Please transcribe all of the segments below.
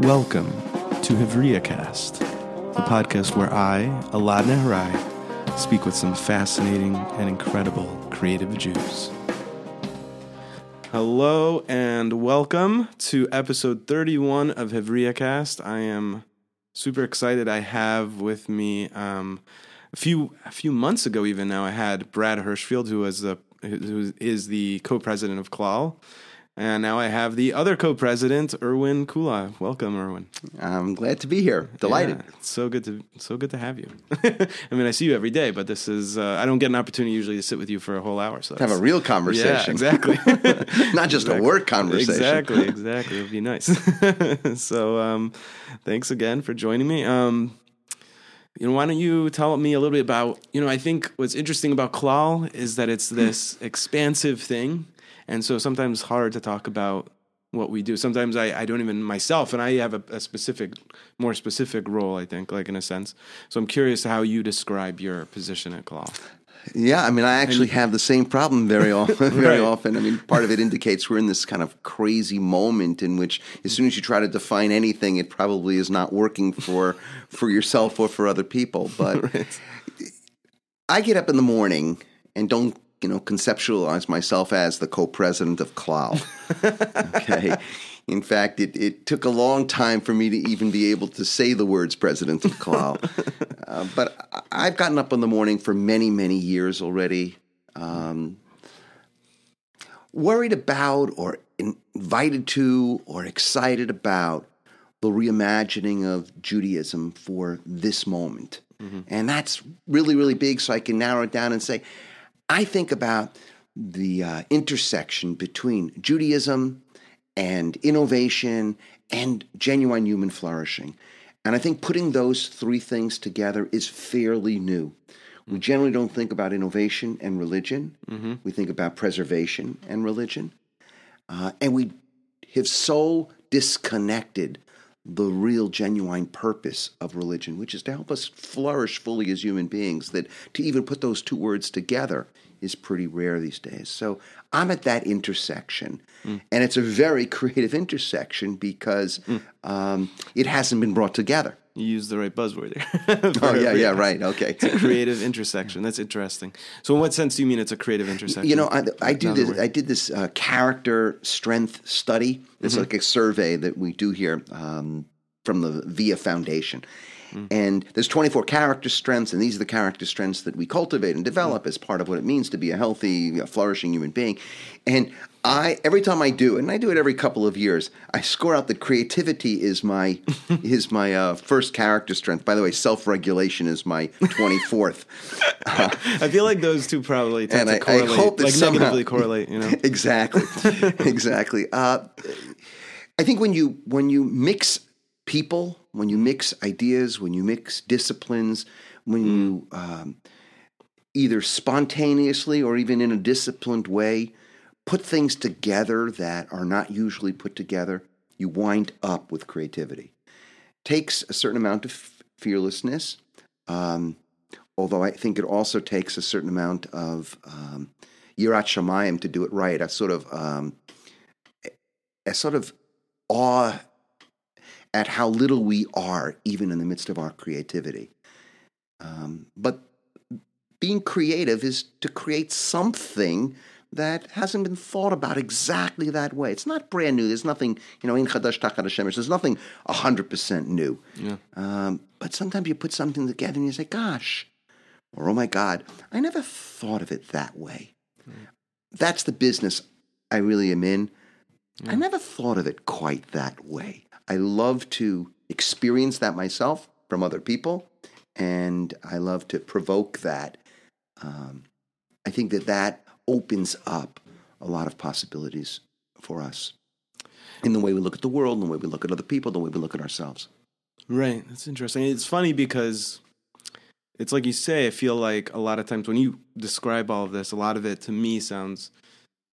Welcome to HevriaCast, the podcast where I, Elad Nehorai, speak with some fascinating and incredible creative Jews. Hello and welcome to episode 31 of HevriaCast. I am super excited. I have with me um, a few a few months ago, even now, I had Brad Hirschfield, who was the who is the co-president of Clal. And now I have the other co-president, Irwin Kula. Welcome, Irwin. I'm glad to be here. Delighted. Yeah, so good to so good to have you. I mean, I see you every day, but this is uh, I don't get an opportunity usually to sit with you for a whole hour. So have a real conversation. Yeah, exactly. Not just exactly. a work conversation. Exactly, exactly. It would be nice. so, um, thanks again for joining me. Um, you know, why don't you tell me a little bit about, you know, I think what's interesting about Clal is that it's this expansive thing and so sometimes hard to talk about what we do. Sometimes I, I don't even myself, and I have a, a, specific, more specific role, I think, like in a sense. So I'm curious how you describe your position at Clal. Yeah, I mean, I actually and, have the same problem very often. Very right. often, I mean, part of it indicates we're in this kind of crazy moment in which, as soon as you try to define anything, it probably is not working for for yourself or for other people. But right. I get up in the morning and don't you know, conceptualize myself as the co-president of Clal. okay. In fact, it, it took a long time for me to even be able to say the words president of Clal. uh, but I've gotten up in the morning for many, many years already, um, worried about or invited to or excited about the reimagining of Judaism for this moment. Mm-hmm. And that's really, really big. So I can narrow it down and say, I think about the uh, intersection between Judaism and innovation and genuine human flourishing. And I think putting those three things together is fairly new. We generally don't think about innovation and religion. Mm-hmm. We think about preservation and religion. Uh, and we have so disconnected the real genuine purpose of religion, which is to help us flourish fully as human beings, that to even put those two words together is pretty rare these days. So I'm at that intersection. Mm. And it's a very creative intersection because mm. um, it hasn't been brought together. You used the right buzzword there. oh, yeah, yeah, right. Okay. It's a creative intersection. That's interesting. So, in what sense do you mean it's a creative intersection? You know, I, I do this. I did this uh, character strength study. It's mm-hmm. like a survey that we do here um, from the VIA Foundation. Mm. And there's 24 character strengths, and these are the character strengths that we cultivate and develop mm. as part of what it means to be a healthy, flourishing human being. And I every time I do it, and I do it every couple of years, I score out that creativity is my is my uh, first character strength. By the way, self regulation is my twenty fourth. Uh, I feel like those two probably tend to I, correlate, I hope that like somehow, negatively correlate. You know, exactly, exactly. Uh, I think when you when you mix people, when you mix ideas, when you mix disciplines, when mm. you um, either spontaneously or even in a disciplined way put things together that are not usually put together, you wind up with creativity. Takes a certain amount of fearlessness, um, although I think it also takes a certain amount of um, yirat shamayim to do it right. A sort of um, a sort of awe at how little we are, even in the midst of our creativity. Um, but being creative is to create something that hasn't been thought about exactly that way. It's not brand new. There's nothing, you know, in Chadash Tachad Hashemesh, there's nothing 100% new. Yeah. Um, but sometimes you put something together and you say, gosh, or oh my God, I never thought of it that way. Mm. That's the business I really am in. Yeah. I never thought of it quite that way. I love to experience that myself from other people, and I love to provoke that. Um, I think that that opens up a lot of possibilities for us in the way we look at the world, in the way we look at other people, the way we look at ourselves. Right. That's interesting. It's funny because it's like you say, I feel like a lot of times when you describe all of this, a lot of it to me sounds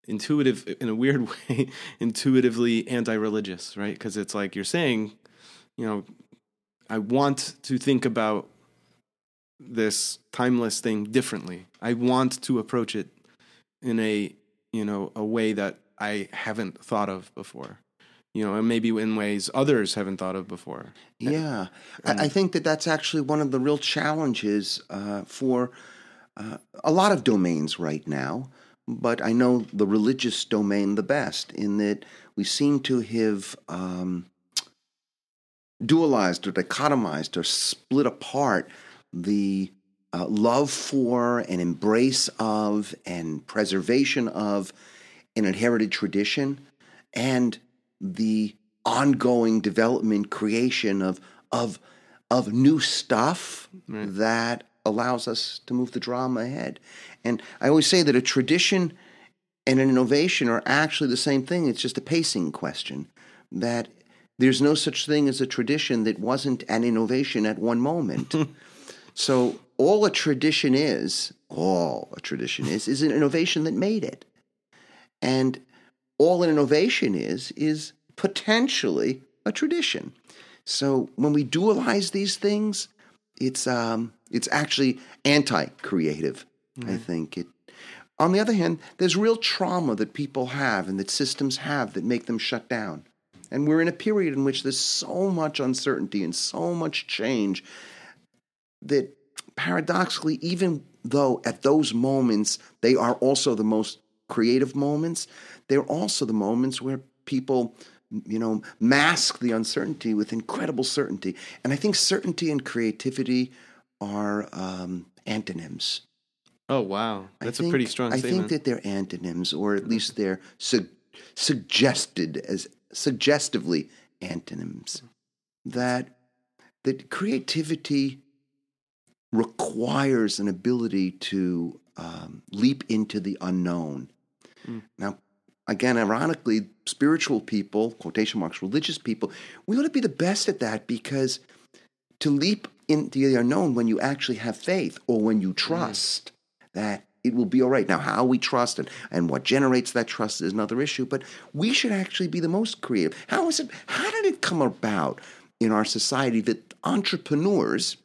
intuitive in a weird way, intuitively anti religious, right? Because it's like you're saying, you know, I want to think about this timeless thing differently. I want to approach it in a you know a way that I haven't thought of before. you know, and maybe in ways others haven't thought of before. Yeah, I, I think that that's actually one of the real challenges uh, for uh, a lot of domains right now. But I know the religious domain the best in that we seem to have um, dualized or dichotomized or split apart the uh, love for and embrace of and preservation of an inherited tradition and the ongoing development creation of of of new stuff right. that allows us to move the drama ahead and i always say that a tradition and an innovation are actually the same thing it's just a pacing question that there's no such thing as a tradition that wasn't an innovation at one moment so all a tradition is, all a tradition is, is an innovation that made it. And all an innovation is, is potentially a tradition. So when we dualize these things, it's um, it's actually anti-creative. Mm-hmm. I think it. On the other hand, there's real trauma that people have and that systems have that make them shut down. And we're in a period in which there's so much uncertainty and so much change that paradoxically, even though at those moments they are also the most creative moments, they're also the moments where people, you know, mask the uncertainty with incredible certainty. And I think certainty and creativity are um, antonyms. Oh wow, that's think, a pretty strong. I statement. think that they're antonyms, or at least they're su- suggested as suggestively antonyms. That that creativity requires an ability to um, leap into the unknown. Mm. Now, again, ironically, spiritual people, quotation marks, religious people, we ought to be the best at that because to leap into the unknown when you actually have faith or when you trust mm. That it will be all right. Now, how we trust and, and what generates that trust is another issue, but we should actually be the most creative. How is it, how did it come about in our society that entrepreneurs,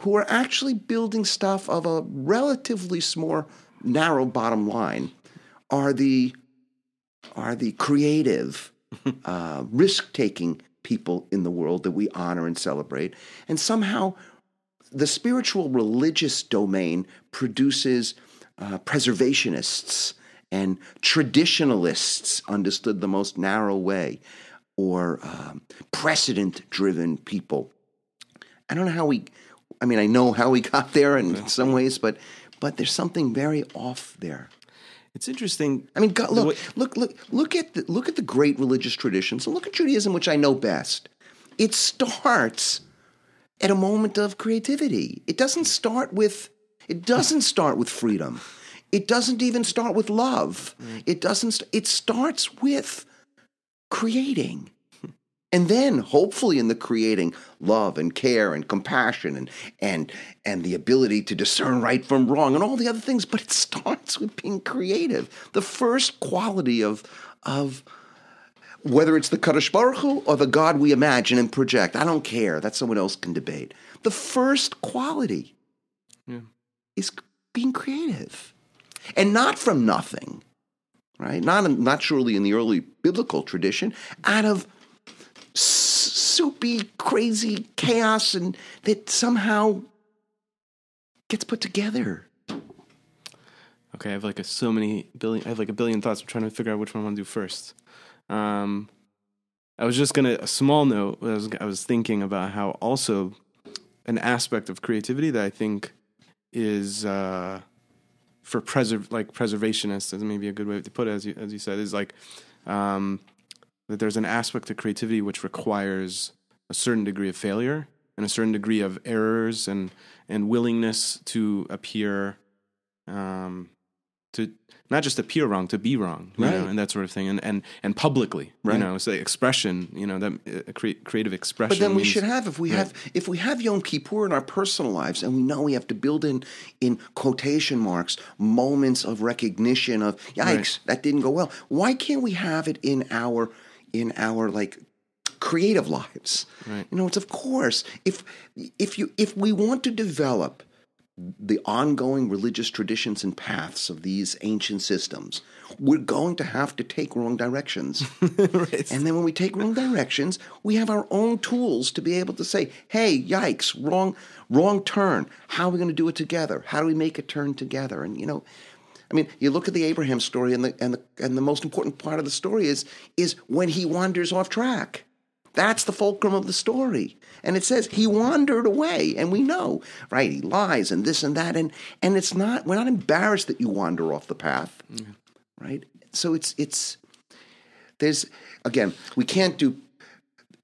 who are actually building stuff of a relatively small, narrow bottom line are the are the creative, uh, risk taking people in the world that we honor and celebrate, and somehow the spiritual religious domain produces uh, preservationists and traditionalists understood the most narrow way or um, precedent driven people. I don't know how we I mean, I know how we got there in some ways, but but there's something very off there. It's interesting. I mean, God, look, look, look, look at the, look at the great religious traditions, and look at Judaism, which I know best. It starts at a moment of creativity. It doesn't start with it doesn't start with freedom. It doesn't even start with love. Mm. It doesn't. It starts with creating. And then hopefully in the creating love and care and compassion and and and the ability to discern right from wrong and all the other things, but it starts with being creative. The first quality of of whether it's the Kadosh Baruch Hu or the God we imagine and project, I don't care. That someone else can debate. The first quality yeah. is being creative, and not from nothing, right? Not not surely in the early biblical tradition, out of soupy, crazy chaos, and that somehow gets put together. Okay, I have like a, so many billion. I have like a billion thoughts. I'm trying to figure out which one I want to do first. Um, I was just gonna a small note. I was I was thinking about how also an aspect of creativity that I think is uh, for preserve like preservationists, as maybe a good way to put it, as you as you said, is like um, that there's an aspect to creativity which requires a certain degree of failure and a certain degree of errors and and willingness to appear um, to not just appear wrong, to be wrong, you right. know, and that sort of thing, and and and publicly, right. you know, it's expression, you know, that uh, cre- creative expression. But then means, we should have if we right. have if we have Yom Kippur in our personal lives, and we know we have to build in in quotation marks moments of recognition of yikes that didn't go well. Why can't we have it in our in our like creative lives. Right. You know, it's of course if if you if we want to develop the ongoing religious traditions and paths of these ancient systems, we're going to have to take wrong directions. right. And then when we take wrong directions, we have our own tools to be able to say, "Hey, yikes, wrong wrong turn. How are we going to do it together? How do we make a turn together?" And you know, I mean, you look at the Abraham story and the and the and the most important part of the story is is when he wanders off track. That's the fulcrum of the story. And it says he wandered away, and we know, right? He lies and this and that, and and it's not we're not embarrassed that you wander off the path, right? So it's it's there's again we can't do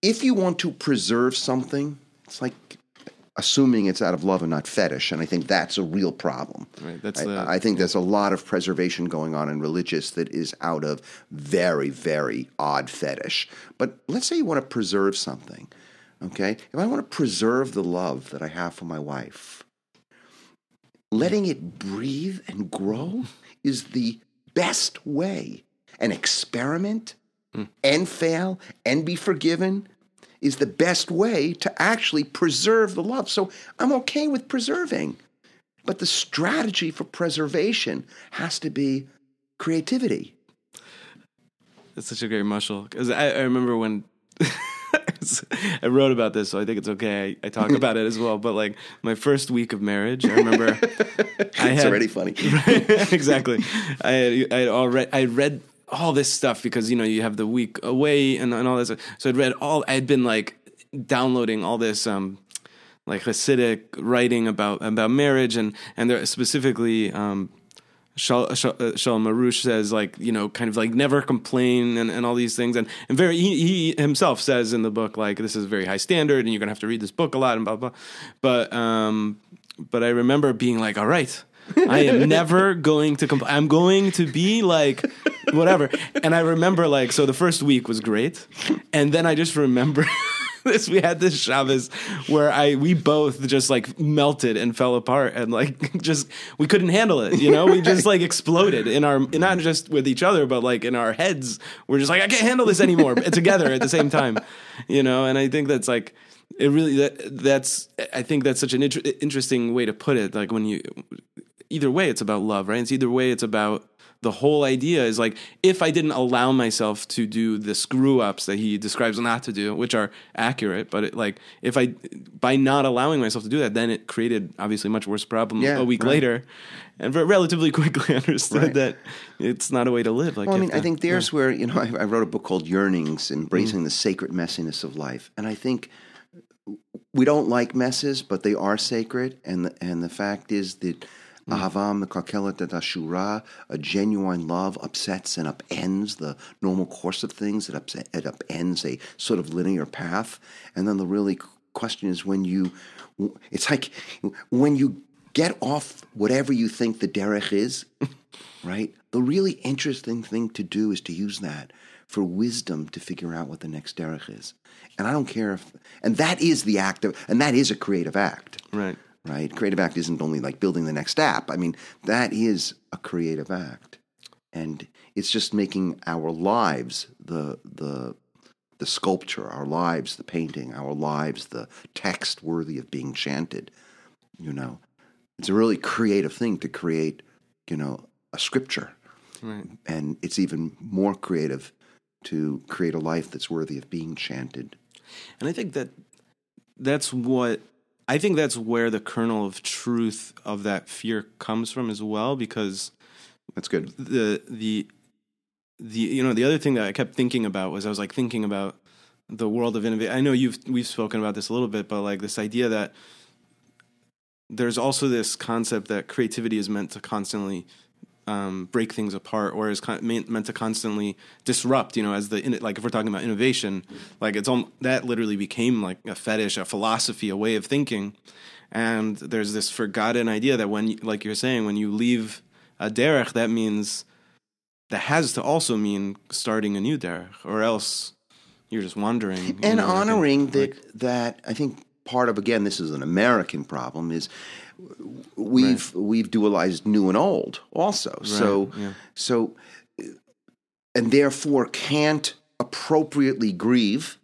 if you want to preserve something. It's like assuming it's out of love and not fetish, and I think that's a real problem. Right, that's I, the- I think there's a lot of preservation going on in religious that is out of very, very odd fetish. But let's say you want to preserve something, okay? If I want to preserve the love that I have for my wife, letting it breathe and grow is the best way. An experiment hmm. and fail and be forgiven is the best way to actually preserve the love. So I'm okay with preserving. But the strategy for preservation has to be creativity. It's such a great muscle because I, I remember when I wrote about this, so I think it's okay. I, I talk about it as well. But like my first week of marriage, I remember I It's had already funny. right, exactly. I had, I had already I read all this stuff because you know you have the week away and, and all this. So I'd read all. I had been like downloading all this um like Hasidic writing about about marriage and and there specifically um Shal, Shal, uh, Shalom Arush says like you know kind of like never complain and, and all these things and and very he, he himself says in the book like this is a very high standard and you're gonna have to read this book a lot and blah blah but um but I remember being like all right I am never going to complain I'm going to be like whatever. And I remember like so the first week was great. And then I just remember this we had this Shabbos where I we both just like melted and fell apart and like just we couldn't handle it you know? We just like exploded in our not just with each other but like in our heads. We're just like I can't handle this anymore together at the same time you know? And I think that's like it really that that's I think that's such an inter- interesting way to put it. Like when you either way it's about love right? It's either way it's about the whole idea is like if I didn't allow myself to do the screw ups that he describes not to do, which are accurate, but it, like if I by not allowing myself to do that, then it created obviously much worse problem Yeah, a week right. later, and relatively quickly understood Right. that it's not a way to live. Like Well, I mean, I think there's where, you know, I, I wrote a book called Yearnings, Embracing mm. the Sacred Messiness of Life. And I think we don't like messes, but they are sacred. And the, and the fact is that Mm. Ahavam, the Kakelet Ashura, a genuine love upsets and upends the normal course of things. It, upset, it upends a sort of linear path. And then the really question is when you, it's like when you get off whatever you think the derech is, right? The really interesting thing to do is to use that for wisdom to figure out what the next derech is. And I don't care if, and that is the act of, and that is a creative act, right. Right? Creative act isn't only like building the next app. I mean, that is a creative act, and it's just making our lives the the the sculpture, our lives the painting, our lives the text worthy of being chanted. You know, it's a really creative thing to create. You know, a scripture Right. and it's even more creative to create a life that's worthy of being chanted. And I think that that's what I think that's where the kernel of truth of that fear comes from as well, because That's good. the the the you know the other thing that I kept thinking about was I was like thinking about the world of innovation. I know you've we've spoken about this a little bit, but like this idea that there's also this concept that creativity is meant to constantly um, break things apart, or is con- meant meant to constantly disrupt. You know, as the like if we're talking about innovation, like it's all that literally became like a fetish, a philosophy, a way of thinking. And there's this forgotten idea that when, like you're saying, when you leave a derech, that means that has to also mean starting a new derech, or else you're just wandering. And know, honoring that like- that I think part of again this is an American problem is we've we've dualized new and old also. so yeah. so and therefore can't appropriately grieve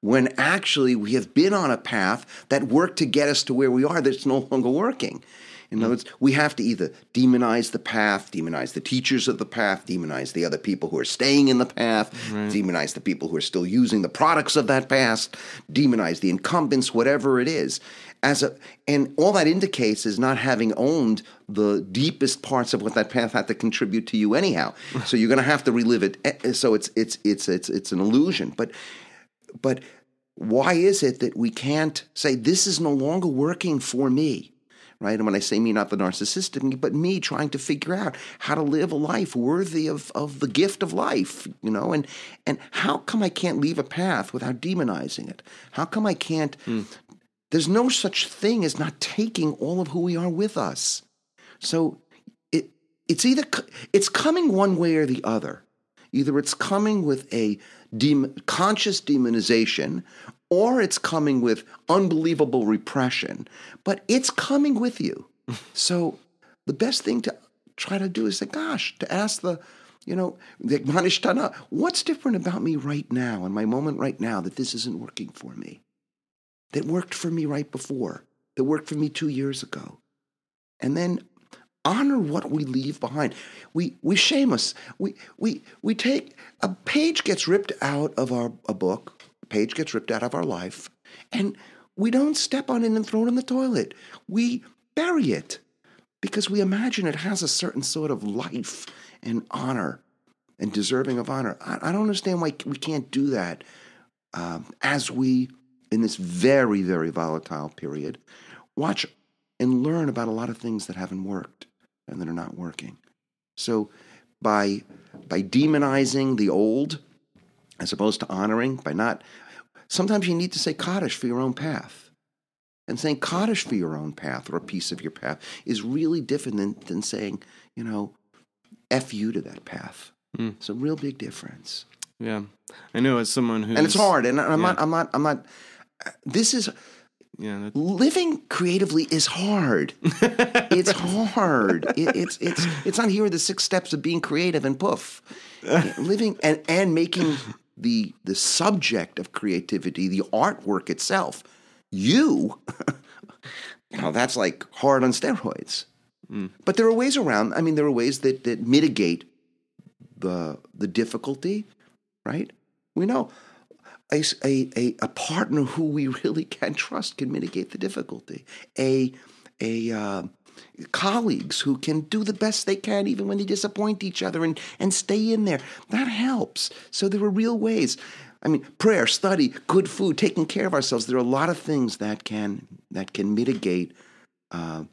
when actually we have been on a path that worked to get us to where we are that's no longer working. In other hmm. words, we have to either demonize the path, demonize the teachers of the path, demonize the other people who are staying in the path, demonize the people who are still using the products of that past, demonize the incumbents, whatever it is. As a, and all that indicates is not having owned the deepest parts of what that path had to contribute to you anyhow. so you're going to have to relive it. Eh, So it's it's it's it's it's an illusion. But but why is it that we can't say this is no longer working for me? Right? And when I say me, not the narcissist me, but me trying to figure out how to live a life worthy of, of the gift of life, you know, and and how come I can't leave a path without demonizing it? How come I can't there's no such thing as not taking all of who we are with us. So it it's either it's coming one way or the other. Either it's coming with a dem- conscious demonization or it's coming with unbelievable repression, but it's coming with you. so the best thing to try to do is say, gosh, to ask the, you know, the Manishtana, what's different about me right now in my moment right now that this isn't working for me? That worked for me right before, that worked for me two years ago. And then honor what we leave behind. We we shame us. We we we take a page gets ripped out of our a book, a page gets ripped out of our life, and we don't step on it and throw it in the toilet. We bury it because we imagine it has a certain sort of life and honor and deserving of honor. I, I don't understand why we can't do that um, as we, in this very, very volatile period, watch and learn about a lot of things that haven't worked and that are not working. So by by demonizing the old as opposed to honoring, by not sometimes you need to say Kaddish for your own path. And saying Kaddish for your own path or a piece of your path is really different than, than saying, you know, F you to that path. Hmm. It's a real big difference. Yeah, I know as someone who And it's hard. And I'm not I'm not I'm not this is Yeah, living creatively is hard. it's hard. It, it's it's it's not here are the six steps of being creative and poof. living and and making the the subject of creativity, the artwork itself, you. you know that's like hard on steroids. Hmm. But there are ways around. I mean, there are ways that that mitigate the the difficulty, right? We know a, a, a, partner who we really can trust can mitigate the difficulty. A a uh, colleagues who can do the best they can even when they disappoint each other and and stay in there that helps. So there are real ways. I mean, prayer, study, good food, taking care of ourselves. There are a lot of things that can that can mitigate uh,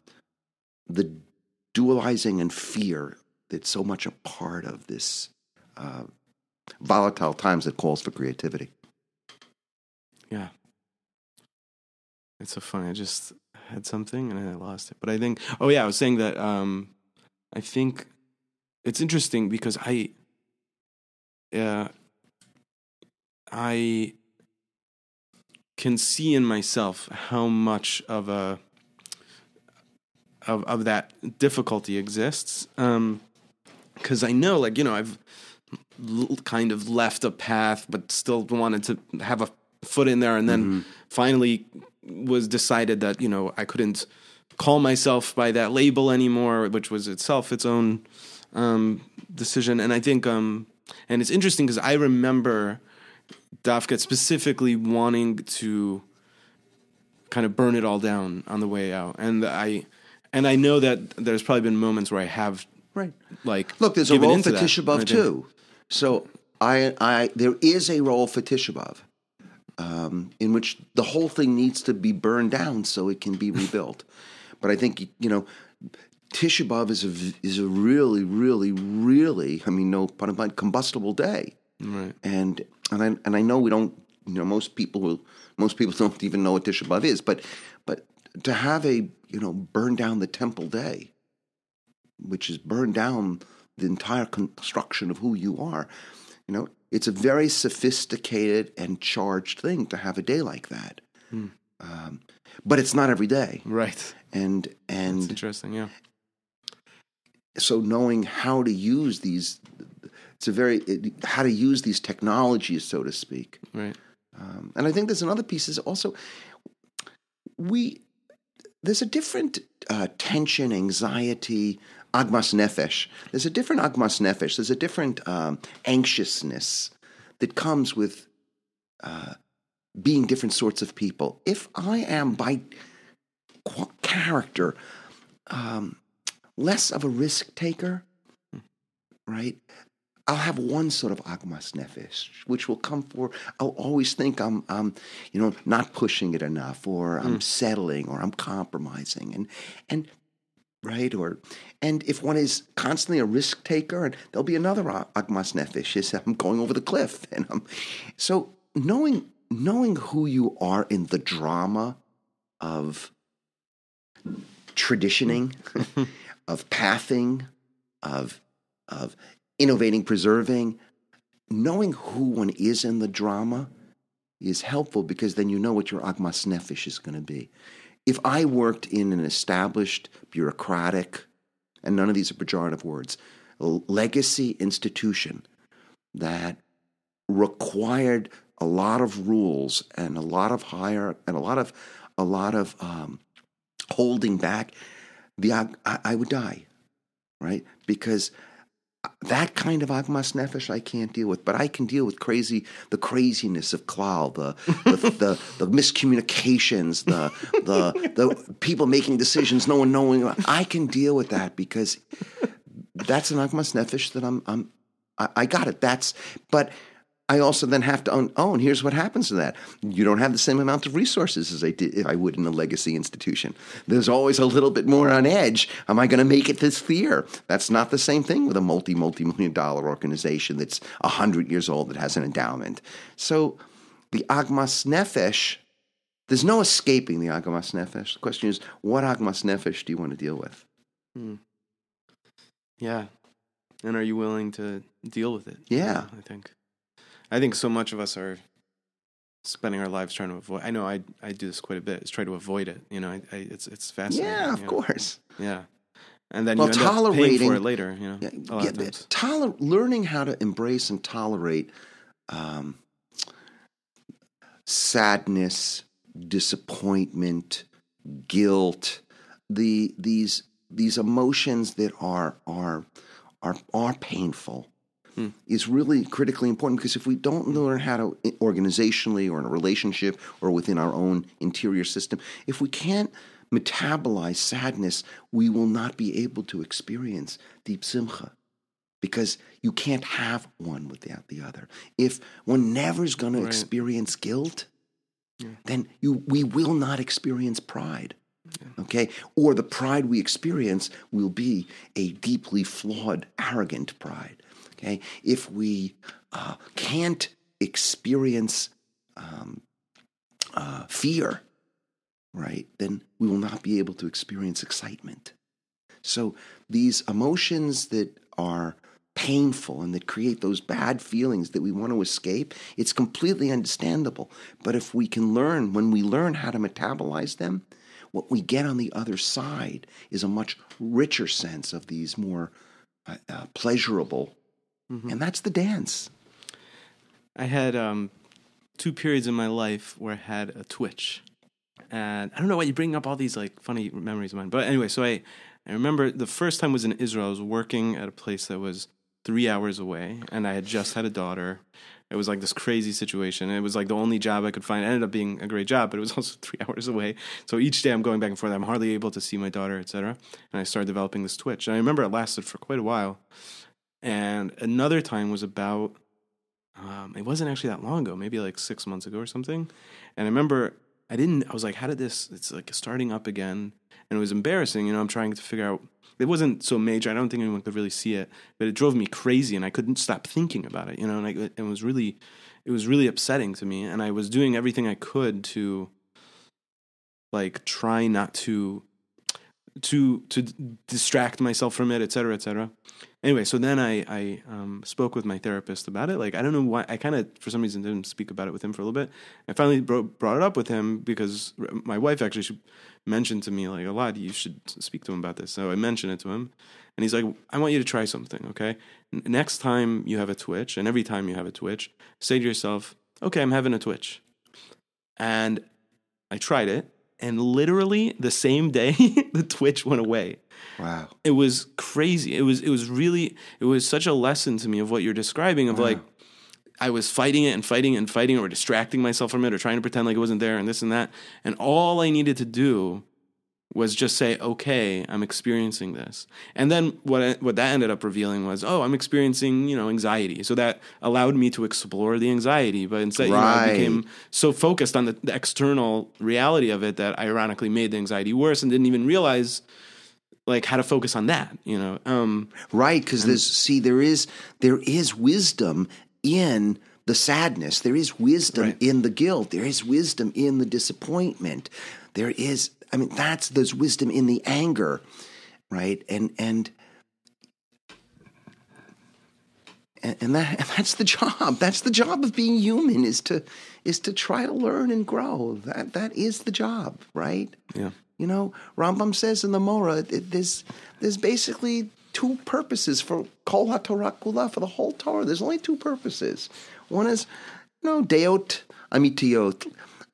the dualizing and fear that's so much a part of this uh, volatile times that calls for creativity. Yeah. It's so funny. I just had something and I lost it. But I think, oh yeah, I was saying that. Um, I think it's interesting because I, uh, I can see in myself how much of a of of that difficulty exists. Um, because I know, like you know, I've kind of left a path, but still wanted to have a foot in there, and then finally was decided that you know I couldn't call myself by that label anymore, which was itself its own um, decision. And I think, um, and it's interesting because I remember Dafka specifically wanting to kind of burn it all down on the way out, and I and I know that there's probably been moments where I have Right. like Look, there's a role for that. Tisha B'Av too. So I, I, there is a role for Tisha B'Av, um, in which the whole thing needs to be burned down so it can be rebuilt. but I think you know, Tisha B'Av is a is a really, really, really, I mean, no pun intended, combustible day. Right. And and I and I know we don't, you know, most people will, most people don't even know what Tisha B'Av is, but but to have a you know burn down the temple day, which is burn down the entire construction of who you are, you know, it's a very sophisticated and charged thing to have a day like that. Um, but it's not every day, Right. and and interesting. Yeah. so knowing how to use these, it's a very it, how to use these technologies, so to speak. Right. Um, and I think there's another piece is also we there's a different uh, tension, anxiety, agmas nefesh. There's a different agmas nefesh. There's a different um, anxiousness that comes with uh, being different sorts of people. If I am by qu- character um, less of a risk taker, right? I'll have one sort of agmas nefesh, which will come for. I'll always think I'm, I'm, you know, not pushing it enough, or I'm settling, or I'm compromising, and and right, or and if one is constantly a risk taker, and there'll be another a- agmas nefesh, is I'm going over the cliff, and I'm so knowing knowing who you are in the drama of traditioning, of pathing, of of innovating, preserving, knowing who one is in the drama is helpful because then you know what your agmas nefesh is going to be. If I worked in an established, bureaucratic, and none of these are pejorative words, legacy institution that required a lot of rules and a lot of higher and a lot of a lot of um, holding back, the I, I would die, right? Because that kind of agmas nefesh I can't deal with, but I can deal with crazy, the craziness of Clal, the the, the, the miscommunications, the the the people making decisions, no one knowing. I can deal with that because that's an agmas nefesh that I'm I'm I, I got it. That's but. I also then have to own, own. Here's what happens to that: you don't have the same amount of resources as I did if I would in a legacy institution. There's always a little bit more on edge. Am I going to make it this year? That's not the same thing with a multi multi million dollar organization that's hundred years old that has an endowment. So the agmas nefesh, there's no escaping the agmas nefesh. The question is, what agmas nefesh do you want to deal with? Hmm. Yeah. And are you willing to deal with it? Yeah. I think. I think so much of us are spending our lives trying to avoid. I know I I do this quite a bit. Is try to avoid it. You know, I, I, it's it's fascinating. Yeah, of you know? course. Yeah, and then Well, you end tolerating- for it later. You know, Yeah, a lot yeah, of times. toler- learning how to embrace and tolerate um, sadness, disappointment, guilt, the these these emotions that are are are are painful is really critically important because if we don't learn how to organizationally or in a relationship or within our own interior system, if we can't metabolize sadness, we will not be able to experience deep simcha because you can't have one without the other. If one never is going to experience guilt, then you we will not experience pride. Okay? Or the pride we experience will be a deeply flawed, arrogant pride. Okay? If we uh, can't experience um, uh, fear, right, then we will not be able to experience excitement. So these emotions that are painful and that create those bad feelings that we want to escape, it's completely understandable. But if we can learn, when we learn how to metabolize them, what we get on the other side is a much richer sense of these more uh, uh, pleasurable, and that's the dance. I had um, two periods in my life where I had a twitch, and I don't know why you bring up all these like funny memories of mine. But anyway, so I I remember the first time was in Israel. I was working at a place that was three hours away, and I had just had a daughter. It was like this crazy situation. It was like the only job I could find. It ended up being a great job, but it was also three hours away. So each day I'm going back and forth. I'm hardly able to see my daughter, etc. And I started developing this twitch. And I remember it lasted for quite a while. And another time was about um, it wasn't actually that long ago, maybe like six months ago or something. And I remember I didn't, I was like, how did this, it's like starting up again. And it was embarrassing. You know, I'm trying to figure out, it wasn't so major. I don't think anyone could really see it, but it drove me crazy and I couldn't stop thinking about it, you know, and I, it was really, it was really upsetting to me. And I was doing everything I could to like try not to, to, to distract myself from it, et cetera, et cetera anyway, so then I I um, spoke with my therapist about it. Like I don't know why I kind of for some reason didn't speak about it with him for a little bit. I finally bro- brought it up with him because my wife actually mentioned to me like a lot. You should speak to him about this. So I mentioned it to him, and he's like, "I want you to try something. Okay, N- next time you have a twitch, and every time you have a twitch, say to yourself, okay, I'm having a twitch,' and I tried it." And literally the same day the twitch went away Wow. it was crazy. It was it was really it was such a lesson to me of what you're describing of like I was fighting it and fighting it and fighting it or distracting myself from it or trying to pretend like it wasn't there and this and that. And all I needed to do was just say, "Okay, I'm experiencing this." And then what I, what that ended up revealing was, "Oh, I'm experiencing, you know, anxiety." So that allowed me to explore the anxiety, but instead, you know, I became so focused on the, the external reality of it that ironically made the anxiety worse and didn't even realize like how to focus on that, you know. Um Right, because there's see there is there is wisdom in the sadness. There is wisdom Right. in the guilt. There is wisdom in the disappointment. There is I mean that's there's wisdom in the anger, right? And and and, that and that's the job. That's the job of being human is to is to try to learn and grow. That that is the job, right? yeah. You know, Rambam says in the Moreh, it, there's there's basically two purposes for Kol HaTorah Kula, for the whole Torah. There's only two purposes. One is, you know, Deot Amitiot,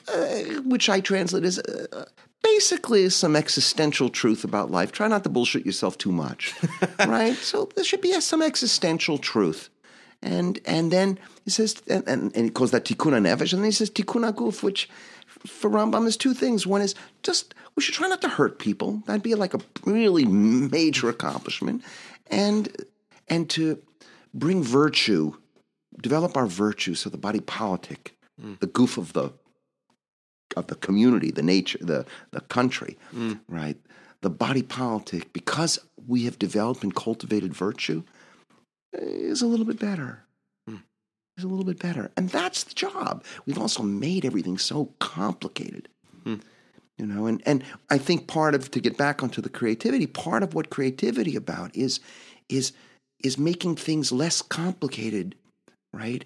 uh, which I translate as uh, basically some existential truth about life. Try not to bullshit yourself too much, right? So there should be some existential truth. And and then he says, and, and, and he calls that tikkun nefesh, and then he says tikkun aguf, which for Rambam is two things. One is just we should try not to hurt people. That'd be like a really major accomplishment, and and to bring virtue, develop our virtue, so the body politic, hmm. the goof of the of the community, the nature, the the country, right? The body politic, because we have developed and cultivated virtue, is a little bit better. Hmm. Is a little bit better, and that's the job. We've also made everything so complicated, hmm. you know. And and I think part of to get back onto the creativity, part of what creativity about is is is making things less complicated, right?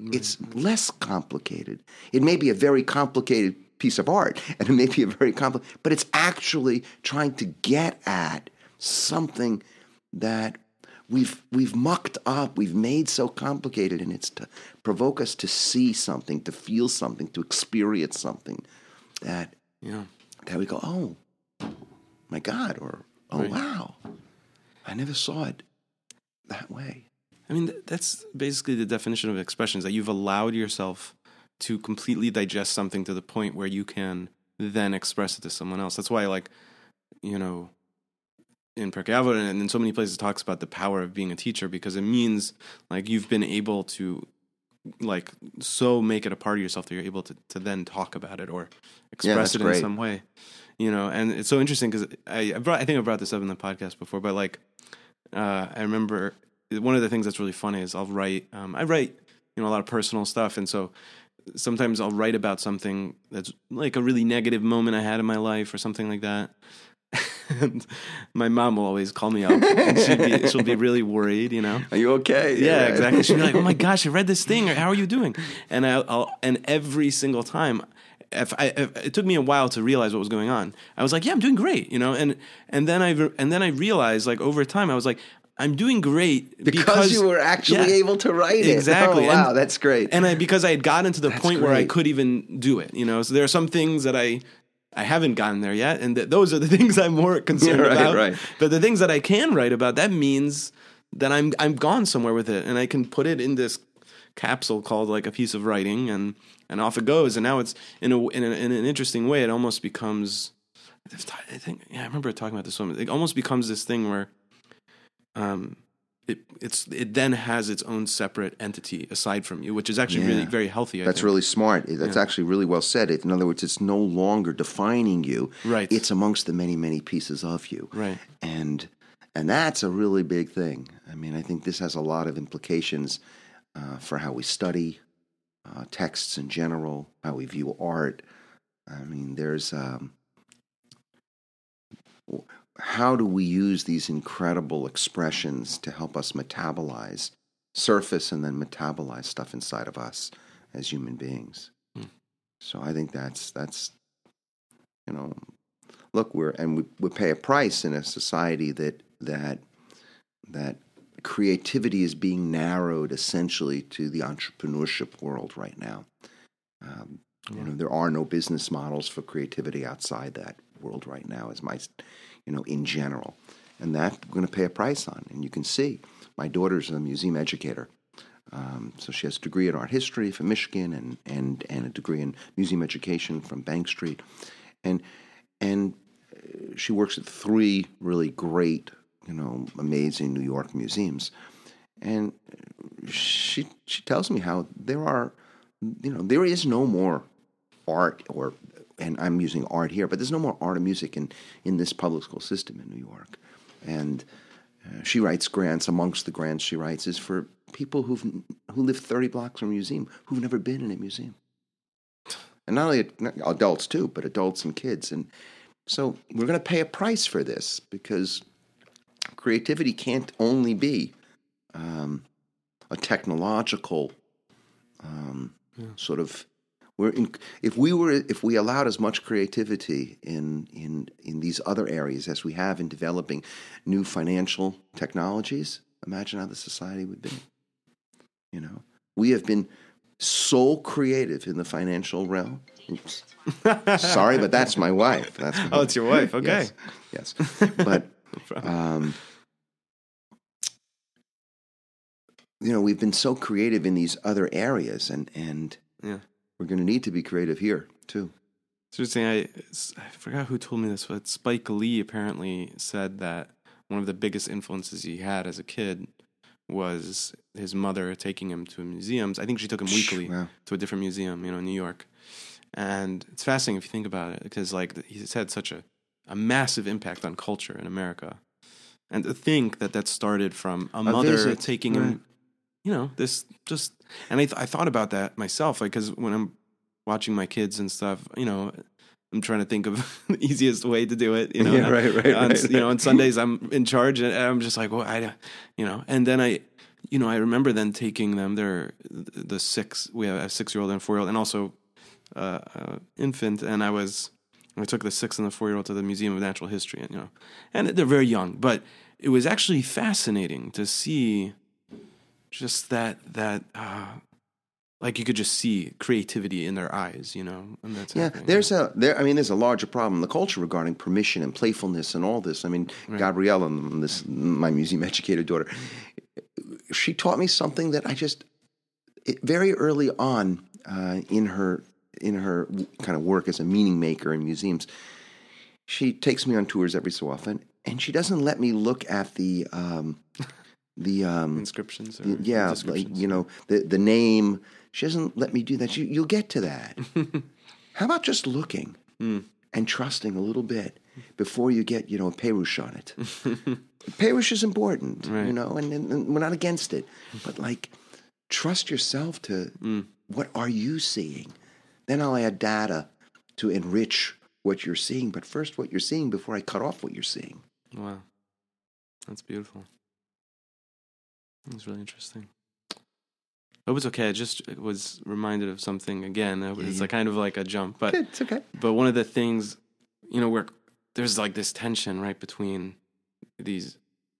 Mm-hmm. It's less complicated. It may be a very complicated piece of art, and it may be a very complicated, but it's actually trying to get at something that we've we've mucked up, we've made so complicated, and it's to provoke us to see something, to feel something, to experience something that Yeah. that we go, oh my God, or oh Right. wow, I never saw it that way. I mean, that's basically the definition of expressions that you've allowed yourself to completely digest something to the point where you can then express it to someone else. That's why, like, you know, in Pirkei Avot and in so many places, it talks about the power of being a teacher because it means like you've been able to like so make it a part of yourself that you're able to, to then talk about it or express that's it in great. some way you know and it's so interesting because I, I brought i think i brought this up in the podcast before but like uh, i remember one of the things that's really funny is i'll write um, i write you know a lot of personal stuff and so sometimes i'll write about something that's like a really negative moment i had in my life or something like that and my mom will always call me up and she'll be, she'll be really worried you know Are you okay? yeah, exactly. She'd be like, "Oh my gosh, I read this thing. Or how are you doing?" And I, I'll and every single time, if I, if, it took me a while to realize what was going on. I was like, "Yeah, I'm doing great," you know. And and then I and then I realized, like over time, I was like, "I'm doing great because, you were actually yeah, able to write it. Exactly. Oh, wow, And- that's great. And I because I had gotten to the That's point where I could even do it, you know. So there are some things that I. I haven't gotten there yet, and th- those are the things I'm more concerned Yeah, right, about. right. But the things that I can write about, that means that I'm I'm gone somewhere with it, and I can put it in this capsule called like a piece of writing, and and off it goes. And now it's in a in, a, in an interesting way. It almost becomes. I think yeah, I remember talking about this one. It almost becomes this thing where, um, it it's it then has its own separate entity aside from you, which is actually really very healthy. I That's think. really smart. That's actually really well said. In other words, it's no longer defining you. Right. It's amongst the many, many pieces of you. Right. And and that's a really big thing. I mean, I think this has a lot of implications uh, for how we study uh, texts in general, how we view art. I mean, there's um, how do we use these incredible expressions to help us metabolize, surface, and then metabolize stuff inside of us as human beings? So I think that's that's you know, look, we're and we, we pay a price in a society that that that creativity is being narrowed essentially to the entrepreneurship world right now. Um, You know, there are no business models for creativity outside that world right now, as my, you know, in general, and that we're going to pay a price on. And you can see, my daughter's a museum educator, um, so she has a degree in art history from Michigan and and and a degree in museum education from Bank Street, and and uh, she works at three really great, you know, amazing New York museums, and she she tells me how there are, you know, there is no more art or and I'm using art here, but there's no more art and music in in this public school system in New York, and uh, she writes grants. Amongst the grants she writes is for people who've who live 30 blocks from a museum who've never been in a museum, and not only adults too, but adults and kids, and so we're going to pay a price for this because creativity can't only be um, a technological um, yeah. sort of we're in, if we were if we allowed as much creativity in in in these other areas as we have in developing new financial technologies imagine how the society would be. You know we have been so creative in the financial realm. Sorry but that's my wife. That's my oh it's your wife. Okay. Yes, yes. but um, you know we've been so creative in these other areas and and yeah we're going to need to be creative here too. It's interesting. I I forgot who told me this, but Spike Lee apparently said that one of the biggest influences he had as a kid was his mother taking him to museums. I think she took him weekly wow. to a different museum, you know, in New York. And it's fascinating if you think about it, because like he's had such a, a massive impact on culture in America. And to think that that started from a, uh, a mother visit. taking right. him you know, this just, and I, th- I thought about that myself, like, cause when I'm watching my kids and stuff, you know, I'm trying to think of the easiest way to do it, you know, yeah, right, right, on, right, you know, on Sundays I'm in charge and I'm just like, well, I, you know, and then I, you know, I remember then taking them, they're the six, we have a six year old and four year old and also, uh, uh, infant. And I was, I took the six and the four year old to the Museum of Natural History and, you know, and they're very young, but it was actually fascinating to see just that that uh, like you could just see creativity in their eyes, you know. And that's yeah. There's a there. I mean, there's a larger problem in the culture regarding permission and playfulness and all this. I mean, right. Gabriella, this my museum educator daughter, she taught me something that I just it, very early on uh, in her in her kind of work as a meaning maker in museums. She takes me on tours every so often, and she doesn't let me look at the um, the um, inscriptions. The, yeah, like you know the the name. She doesn't let me do that. You, will get to that. How about just looking mm. and trusting a little bit before you get you know a perush on it? perush is important, right. you know, and, and, and, we're not against it, but like trust yourself to mm. what are you seeing? Then I'll add data to enrich what you're seeing, but first what you're seeing before I cut off what you're seeing. Wow, that's beautiful. It's really interesting. It was okay. I just was reminded of something again. It was yeah, yeah. kind of like a jump, but it's okay. But one of the things, you know, where there's like this tension right between these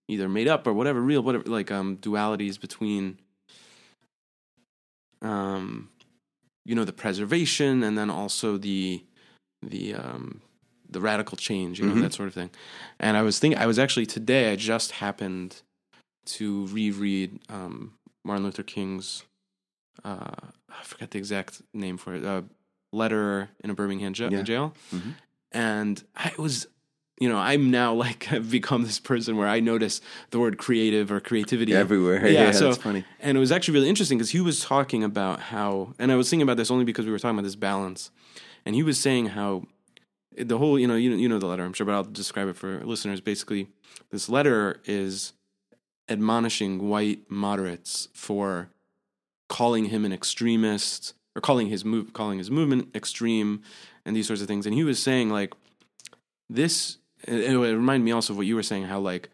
either made up or whatever real, whatever like um dualities between um you know the preservation and then also the the um the radical change, you know, mm-hmm. that sort of thing. And I was thinking, I was actually today, I just happened to reread um, Martin Luther King's uh, I forget the exact name for it uh, letter in a Birmingham yeah. jail, mm-hmm. and I was you know I'm now like I've become this person where I notice the word creative or creativity everywhere. Yeah, yeah so, that's funny. And it was actually really interesting because he was talking about how, and I was thinking about this only because we were talking about this balance, and he was saying how the whole you know you you know the letter I'm sure, but I'll describe it for listeners. Basically, this letter is admonishing white moderates for calling him an extremist or calling his move calling his movement extreme and these sorts of things. And he was saying like this it, reminded me also of what you were saying how like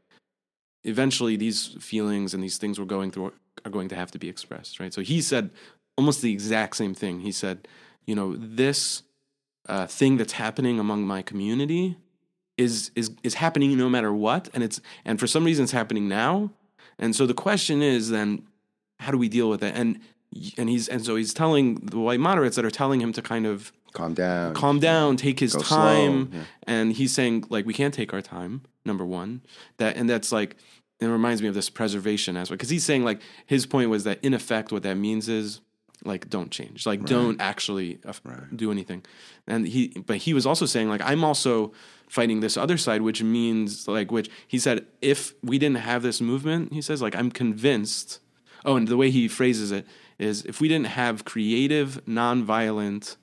eventually these feelings and these things we're going through are going to have to be expressed right? So he said almost the exact same thing. He said you know this uh, thing that's happening among my community is is is happening no matter what and it's and for some reason it's happening now and so the question is then, how do we deal with it? And and he's and so he's telling the white moderates that are telling him to kind of Calm down. calm down, take his Go time. yeah. And he's saying like we can't take our time. Number one, that and that's like it reminds me of this preservation aspect because he's saying like his point was that in effect what that means is like don't change, like don't actually uh, do anything. And he but he was also saying like I'm also fighting this other side, which means like which he said if we didn't have this movement, he says like I'm convinced. Oh, and the way he phrases it is if we didn't have creative, nonviolent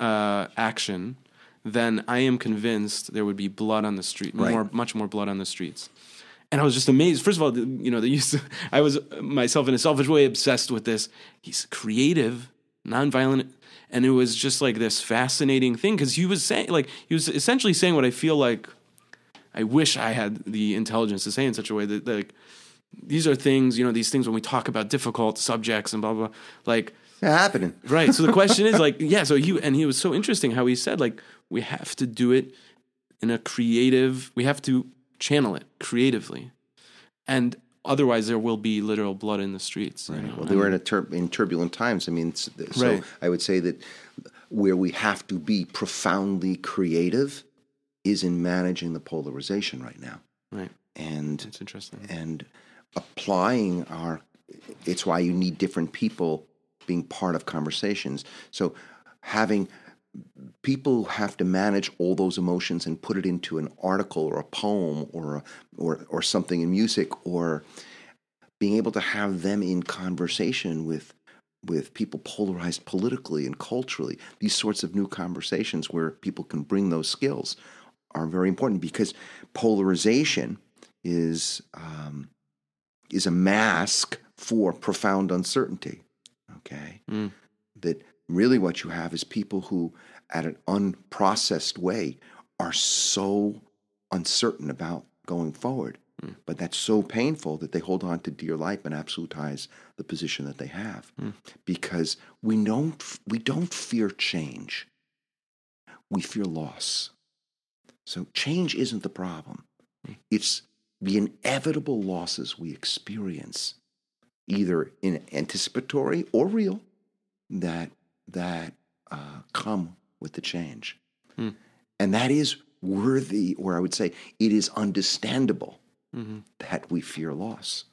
uh, action, then I am convinced there would be blood on the street, more, much more blood on the streets. And I was just amazed. First of all, you know, the use. I was myself in a selfish way obsessed with this. He's creative, nonviolent, and it was just like this fascinating thing because he was saying, like, he was essentially saying what I feel like. I wish I had the intelligence to say in such a way that, like, these are things, you know, these things when we talk about difficult subjects and blah blah. blah like, Yeah, happening. right. So the question is, like, yeah. So he and he was so interesting how he said, like, we have to do it in a creative. We have to channel it creatively, and otherwise there will be literal blood in the streets. you know? Well, they were in, a tur- in turbulent times. I mean, so Right. I would say that where we have to be profoundly creative is in managing the polarization right now, right. and It's interesting. and applying our. It's why you need different people being part of conversations. So having people have to manage all those emotions and put it into an article or a poem or a, or or something in music or being able to have them in conversation with with people polarized politically and culturally. These sorts of new conversations where people can bring those skills are very important because polarization is um, is a mask for profound uncertainty okay? That really what you have is people who at an unprocessed way are so uncertain about going forward. Hmm. But that's so painful that they hold on to dear life and absolutize the position that they have. Hmm. Because we don't we don't fear change. We fear loss. So change isn't the problem. Hmm. It's the inevitable losses we experience either in anticipatory or real that that uh, come with the change and that is worthy or i would say it is understandable that we fear loss.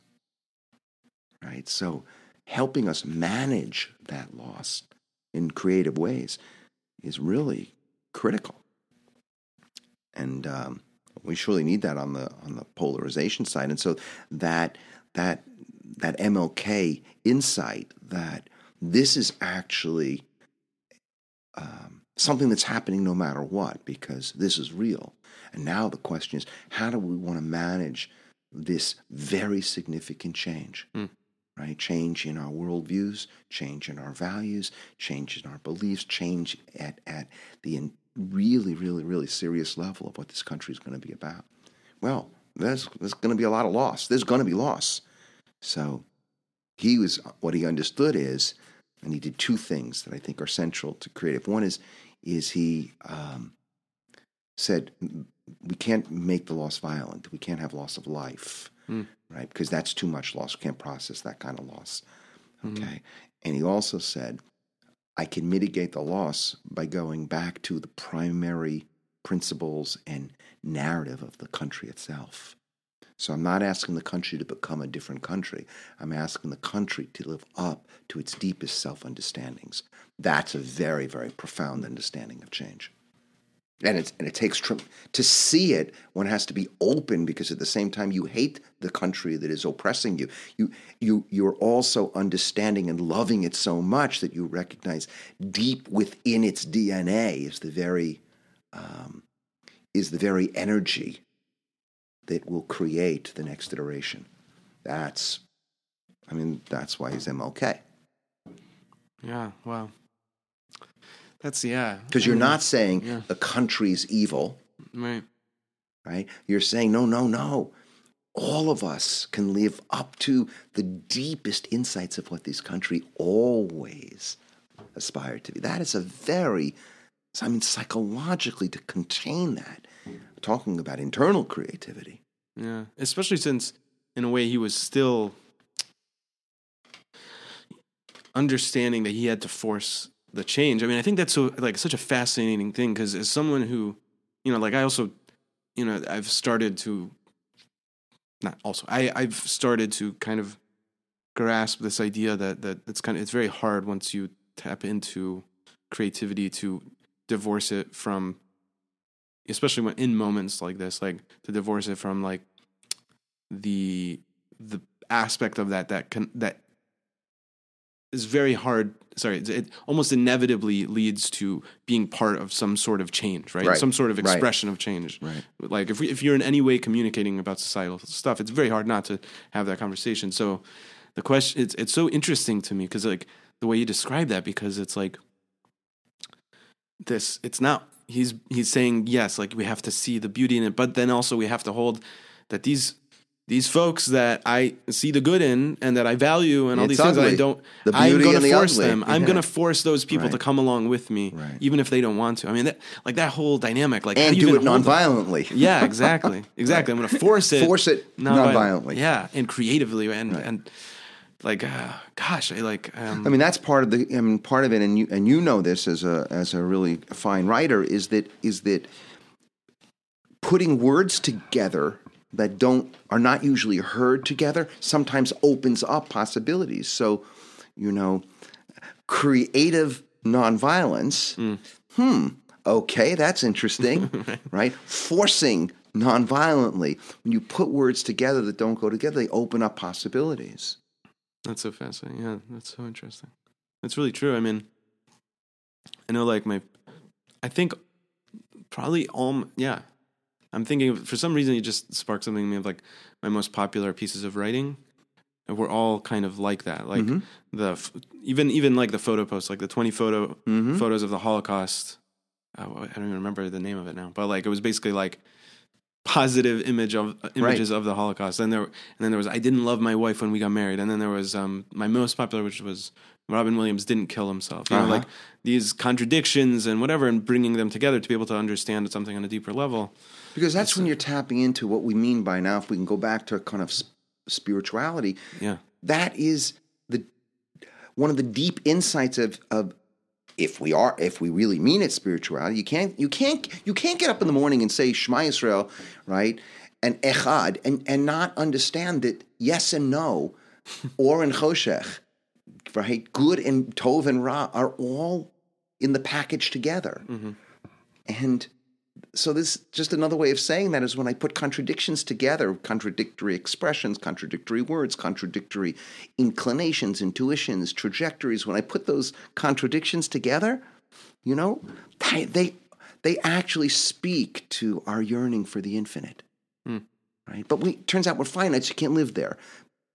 Right? So, helping us manage that loss in creative ways is really critical. And um, we surely need that on the on the polarization side. And so that that that MLK insight that this is actually um, something that's happening no matter what because this is real. And now the question is, how do we want to manage this very significant change? Right? Change in our worldviews, change in our values, change in our beliefs, change at, at the really, really, really serious level of what this country is going to be about. Well, there's, there's going to be a lot of loss. There's going to be loss. So he was what he understood is, and he did two things that I think are central to creative. One is is he um, said we can't make the loss violent. We can't have loss of life, right? Because that's too much loss. We can't process that kind of loss. Okay. And he also said, I can mitigate the loss by going back to the primary principles and narrative of the country itself. So I'm not asking the country to become a different country. I'm asking the country to live up to its deepest self understandings. That's a very, very profound understanding of change. And, it's, and it takes to see it. One has to be open because at the same time you hate the country that is oppressing you. You you you're also understanding and loving it so much that you recognize deep within its DNA is the very um, is the very energy that will create the next iteration. That's, I mean, that's why he's MLK. Yeah. Wow. That's yeah. Because you're mean, not saying yeah. the country's evil, right. right? You're saying, no, no, no. All of us can live up to the deepest insights of what this country always aspired to be. That is a very, I mean, psychologically to contain that, talking about internal creativity. Yeah, especially since, in a way, he was still. understanding that he had to force the change. I mean, I think that's so like such a fascinating thing because as someone who, you know, like I also, you know, I've started to, not also, I I've started to kind of grasp this idea that that it's kind of it's very hard once you tap into creativity to divorce it from especially when in moments like this like to divorce it from like the the aspect of that that can that is very hard sorry it, almost inevitably leads to being part of some sort of change right, Right. some sort of Right. expression of change Right. like if we, if you're in any way communicating about societal stuff it's very hard not to have that conversation so the question it's it's so interesting to me because like the way you describe that because it's like this it's not he's he's saying yes like we have to see the beauty in it but then also we have to hold that these these folks that I see the good in and that I value and all It's these things that I don't The I'm going to the force ugly. them I'm going to force those people to come along with me Right. even if they don't want to I mean that like that whole dynamic like and do, do it hold them? nonviolently. Yeah, exactly, exactly. I'm going to force it, Force it nonviolently. Yeah, and creatively, and and like, uh, gosh, I like. Um, I mean, that's part of the. I mean, part of it, and you and you know this as a as a really fine writer is that is that putting words together that don't are not usually heard together sometimes opens up possibilities. So, you know, creative nonviolence. Hmm. Okay, that's interesting, right? Forcing nonviolently. When you put words together that don't go together, they open up possibilities. That's so fascinating. Yeah, that's so interesting. That's really true. I mean, I know, like my, I think probably all. m- Yeah, I'm thinking of, for some reason you just sparked something in me of like my most popular pieces of writing. And we're all kind of like that. Like the even even like the photo posts, like the 20 photo photos of the Holocaust. Uh, I don't even remember the name of it now, but like it was basically like positive image of images of the Holocaust. And there and then there was I didn't love my wife when we got married, and then there was um my most popular, which was Robin Williams didn't kill himself. You know, Uh-huh. like these contradictions and whatever, and bringing them together to be able to understand something on a deeper level. Because that's when you're tapping into what we mean by now, if we can go back to kind of spirituality, Yeah, that is the one of the deep insights of, of if we are if we really mean it spirituality, you can't you can't you can't get up in the morning and say Shema Yisrael, right? And Echad and, and not understand that yes and no, or in Choshech, right? Good and Tov and Ra are all in the package together. Mm-hmm. And so this just another way of saying that is when I put contradictions together, contradictory expressions, contradictory words, contradictory inclinations, intuitions, trajectories. When I put those contradictions together, you know, they they, they actually speak to our yearning for the infinite, hmm. right? But we turns out we're finites. You can't live there,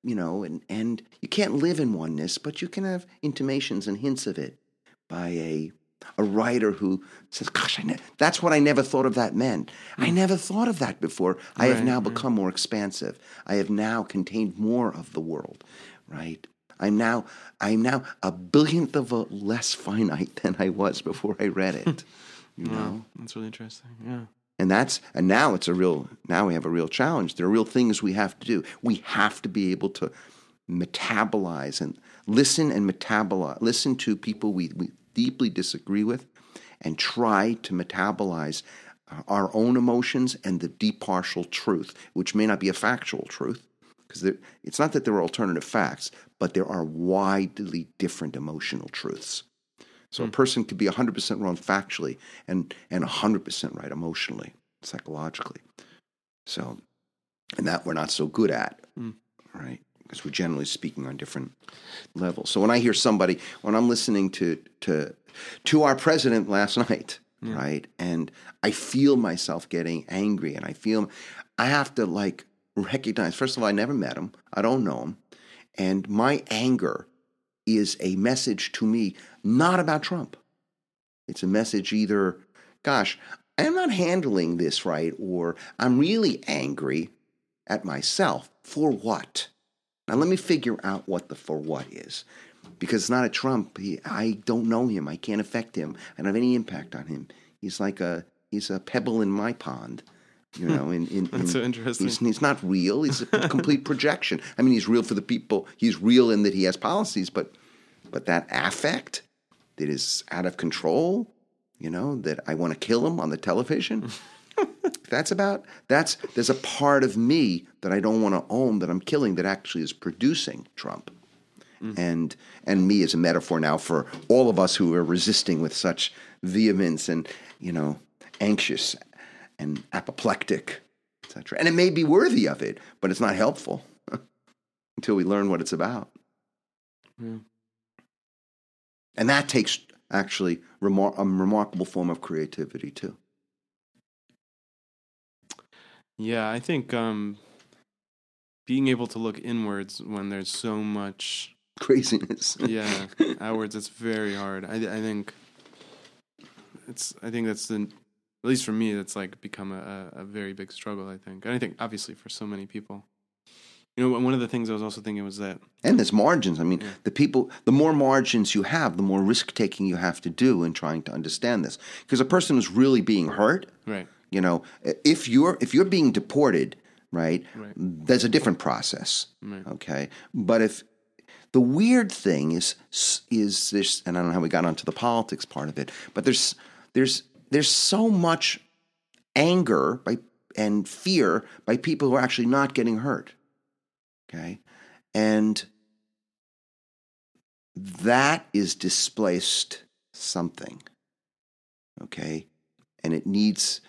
you know, and and you can't live in oneness, but you can have intimations and hints of it by a a writer who says, "Gosh, I ne- that's what I never thought of that meant. I hmm. never thought of that before. I have Right, now become more expansive. I have now contained more of the world, right? I'm now I'm now a billionth of a less finite than I was before I read it. You know, that's really interesting. Yeah, and that's and now it's a real now we have a real challenge. There are real things we have to do. We have to be able to metabolize and listen and metabolize. Listen to people we, we deeply disagree with, and try to metabolize uh, our own emotions and the deep partial truth, which may not be a factual truth, because it's not that there are alternative facts, but there are widely different emotional truths. So a person could be 100% wrong factually and, and 100% right emotionally, psychologically. So, and that we're not so good at, right? Because we're generally speaking on different levels. So when I hear somebody, when I'm listening to to to our president last night, right, and I feel myself getting angry, and I feel I have to like recognize. First of all, I never met him. I don't know him, and my anger is a message to me not about Trump. It's a message either, gosh, I'm not handling this right, or I'm really angry at myself. For what? Now let me figure out what the for what is. Because it's not a Trump. He, I don't know him. I can't affect him. I don't have any impact on him. He's like a he's a pebble in my pond. You hmm. know, in, in, That's so interesting. He's, he's not real. He's a complete projection. I mean, he's real for the people. He's real in that he has policies, but But that affect that is out of control, you know, that I want to kill him on the television. that's about that's there's a part of me that I don't want to own that I'm killing that actually is producing Trump. Mm. And and me as a metaphor now for all of us who are resisting with such vehemence and, you know, anxious and apoplectic, etc. And it may be worthy of it, but it's not helpful until we learn what it's about. Yeah. And that takes actually remar- a remarkable form of creativity too. Yeah, I think um, being able to look inwards when there's so much, Craziness. yeah, outwards, it's very hard. I, I think it's. I think that's the, at least for me, that's like become a, a very big struggle. I think, and I think obviously for so many people. You know, one of the things I was also thinking was that And there's margins. I mean, the people, the more margins you have, the more risk taking you have to do in trying to understand this. Because a person who's really being hurt, right, you know, if you're if you're being deported, right, Right. there's a different process. Right. Okay, but if the weird thing is is this, and I don't know how we got onto the politics part of it, but there's there's there's so much anger by and fear by people who are actually not getting hurt. Okay, and that is displaced something. Okay, and it needs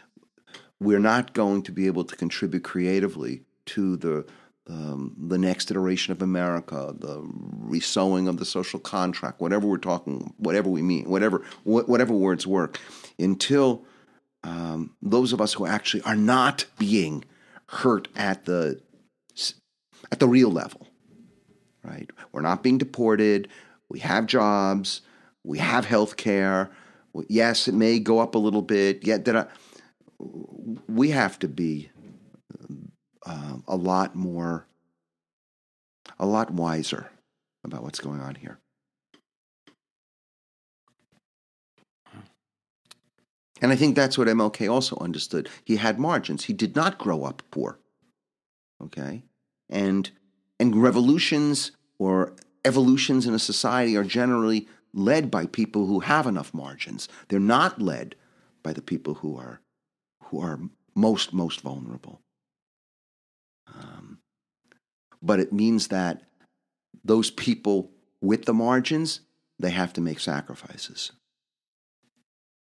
we're not going to be able to contribute creatively to the um, the next iteration of America, the resowing of the social contract, whatever we're talking, whatever we mean, whatever wh- whatever words work, until um, those of us who actually are not being hurt at the at the real level, right? We're not being deported. We have jobs. We have health care. Yes, it may go up a little bit. Yet I, we have to be um, a lot more, a lot wiser about what's going on here. And I think that's what MLK also understood. He had margins. He did not grow up poor. Okay? And and revolutions or evolutions in a society are generally led by people who have enough margins. They're not led by the people who are who are most most vulnerable. Um, but it means that those people with the margins they have to make sacrifices,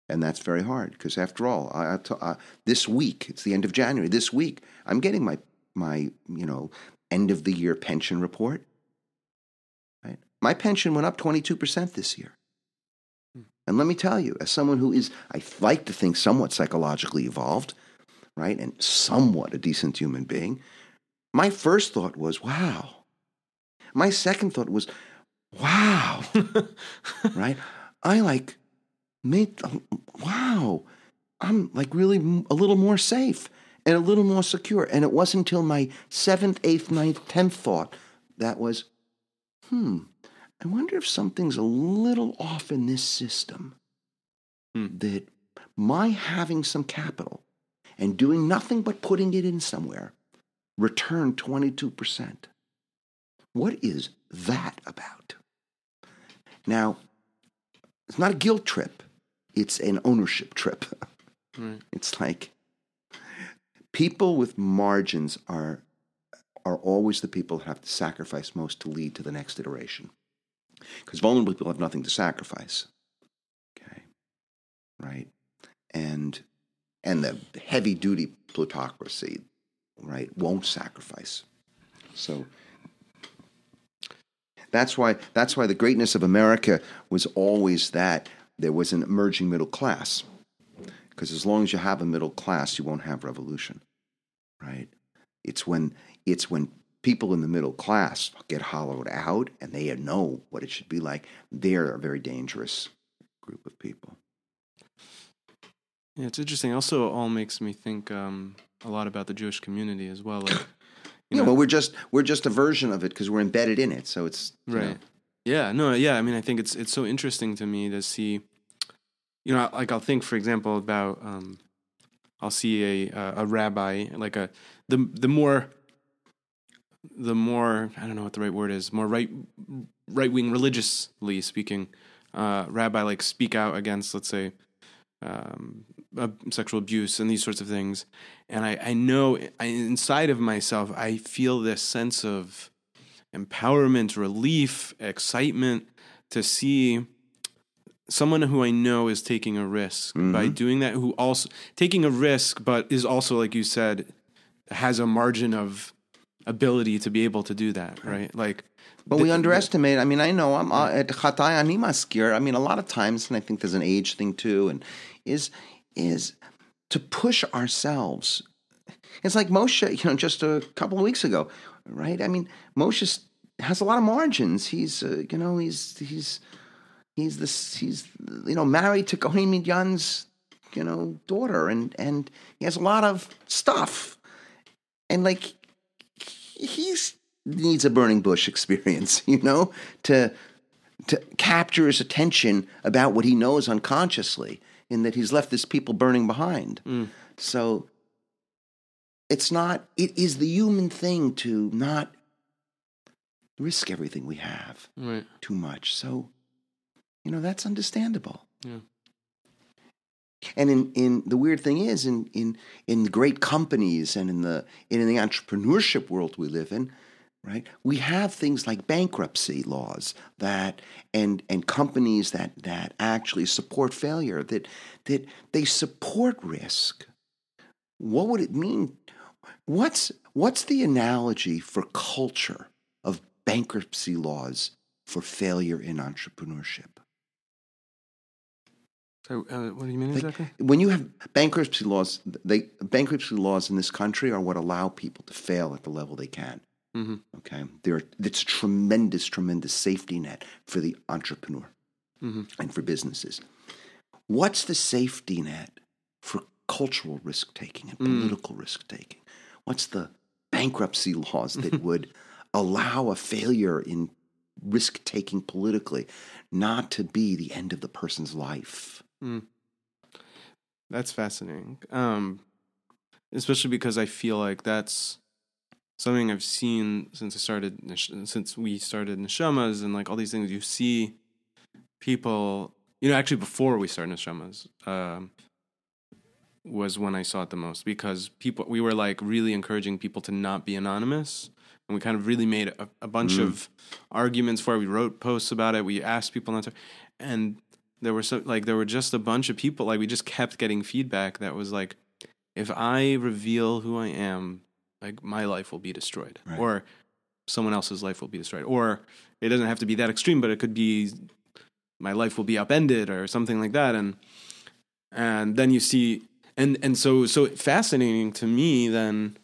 and that's very hard because after all, uh, this week it's the end of January. This week I'm getting my my you know end of the year pension report. Right, my pension went up twenty two percent this year. And let me tell you, as someone who is, I like to think, somewhat psychologically evolved, right, and somewhat a decent human being, my first thought was, wow. My second thought was, wow, right? I like made, wow, I'm like really a little more safe and a little more secure. And it wasn't until my seventh, eighth, ninth, tenth thought that was, hmm, I wonder if something's a little off in this system. Hmm. That my having some capital and doing nothing but putting it in somewhere returned 22%. What is that about? Now, it's not a guilt trip, it's an ownership trip. right, It's like people with margins are are always the people that have to sacrifice most to lead to the next iteration. Because vulnerable people have nothing to sacrifice. Okay. Right? And and the heavy duty plutocracy, right, won't sacrifice. So that's why that's why the greatness of America was always that there was an emerging middle class. Because as long as you have a middle class, you won't have revolution. Right? It's when it's when people in the middle class get hollowed out and they know what it should be like, they're a very dangerous group of people. yeah, it's interesting. Also, it all makes me think um, a lot about the Jewish community as well. Like, you Yeah, know, well, we're just we're just a version of it because we're embedded in it. So it's you know, right yeah no yeah i mean i think it's it's so interesting to me to see you know like i'll think for example about um i'll see a a rabbi like a the the more the more I don't know what the right word is, more right right wing religiously speaking, uh, rabbi like speak out against, let's say, um, uh, sexual abuse and these sorts of things, and I, I know I, inside of myself I feel this sense of empowerment, relief, excitement to see someone who I know is taking a risk Mm-hmm. by doing that, who also taking a risk, but is also, like you said, has a margin of ability to be able to do that, right? Like, But we underestimate. I mean, I know I'm uh, at Chatay Ani Maskir. I mean, a lot of times, and I think there's an age thing too, and is is to push ourselves. It's like Moshe, you know, just a couple of weeks ago, right? I mean, Moshe has a lot of margins. He's, uh, you know, he's he's he's this he's you know married to Kohen Midyan's you know daughter, and and he has a lot of stuff, and like he's needs a burning bush experience, you know, to to capture his attention about what he knows unconsciously, in that he's left this people burning behind. Mm. So it's not. It is the human thing to not risk everything we have right. too much. So, you know, that's understandable. Yeah. And in, in the weird thing is in, in in the great companies and in the in the entrepreneurship world we live in, right? We have things like bankruptcy laws that and and companies that that actually support failure that that they support risk. What would it mean? What's what's the analogy for culture of bankruptcy laws for failure in entrepreneurship? So, uh, what do you mean exactly? when you have bankruptcy laws, they bankruptcy laws in this country are what allow people to fail at the level they can. Mhm. Okay, there it's a tremendous, tremendous safety net for the entrepreneur Mhm. and for businesses. What's the safety net for cultural risk taking and political risk taking? What's the bankruptcy laws that would allow a failure in risk taking politically not to be the end of the person's life? That's fascinating. Um, especially because I feel like that's something I've seen since I started, since we started Neshamas and like all these things. You see people, you know, actually before we started Neshamas, um, was when I saw it the most because people, we were like really encouraging people to not be anonymous. And we kind of really made a, a bunch of arguments for it. We wrote posts about it. We asked people not to, and there were so like there were just a bunch of people like we just kept getting feedback that was like if i reveal who i am like my life will be destroyed. Right. or someone else's life will be destroyed. Or it doesn't have to be that extreme but it could be my life will be upended or something like that. And and then you see and and so so fascinating to me then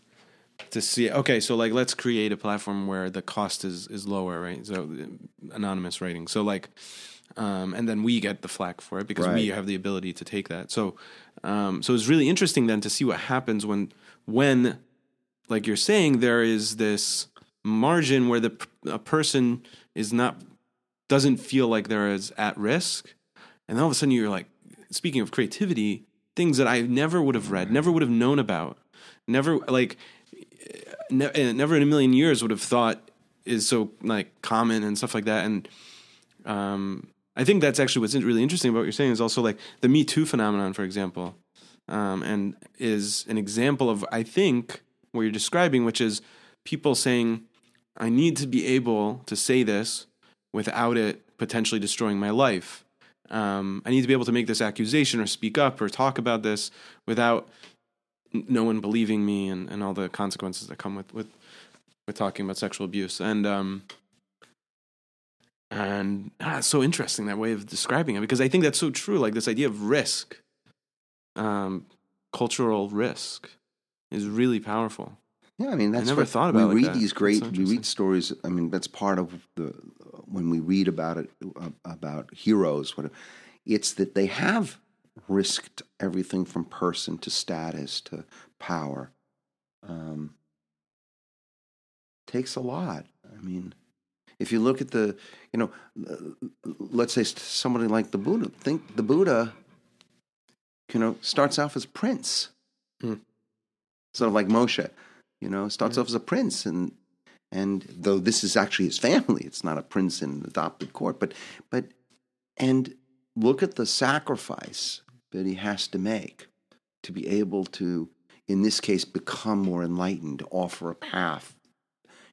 to see okay so like let's create a platform where the cost is is lower right? So anonymous writing. So like um, and then we get the flack for it because we have the ability to take that. So, um, so it's really interesting then to see what happens when, when, like you're saying, there is this margin where the a person is not doesn't feel like they're as at risk, and then all of a sudden you're like, speaking of creativity, things that I never would have read, never would have known about, never like, ne- eh, never in a million years would have thought is so like common and stuff like that, and um, I think that's actually what's really interesting about what you're saying is also like the Me Too phenomenon, for example, um, and is an example of I think what you're describing, which is people saying, "I need to be able to say this without it potentially destroying my life. Um, I need to be able to make this accusation or speak up or talk about this without no one believing me and, and all the consequences that come with with with talking about sexual abuse." And um, and ah, it's so interesting that way of describing it because I think that's so true. Like this idea of risk, um, cultural risk, is really powerful. Yeah, I mean that's never what thought about it we like read that. these great so we read stories. I mean that's part of the when we read about it uh, about heroes. What it's that they have risked everything from person to status to power. Um, takes a lot. I mean, if you look at the you know, let's say somebody like the Buddha. Think the Buddha, you know, starts off as prince, Hmm. sort of like Moshe. You know, starts off as a prince, and and though this is actually his family, it's not a prince in an adopted court, but but and look at the sacrifice that he has to make to be able to, in this case, become more enlightened, offer a path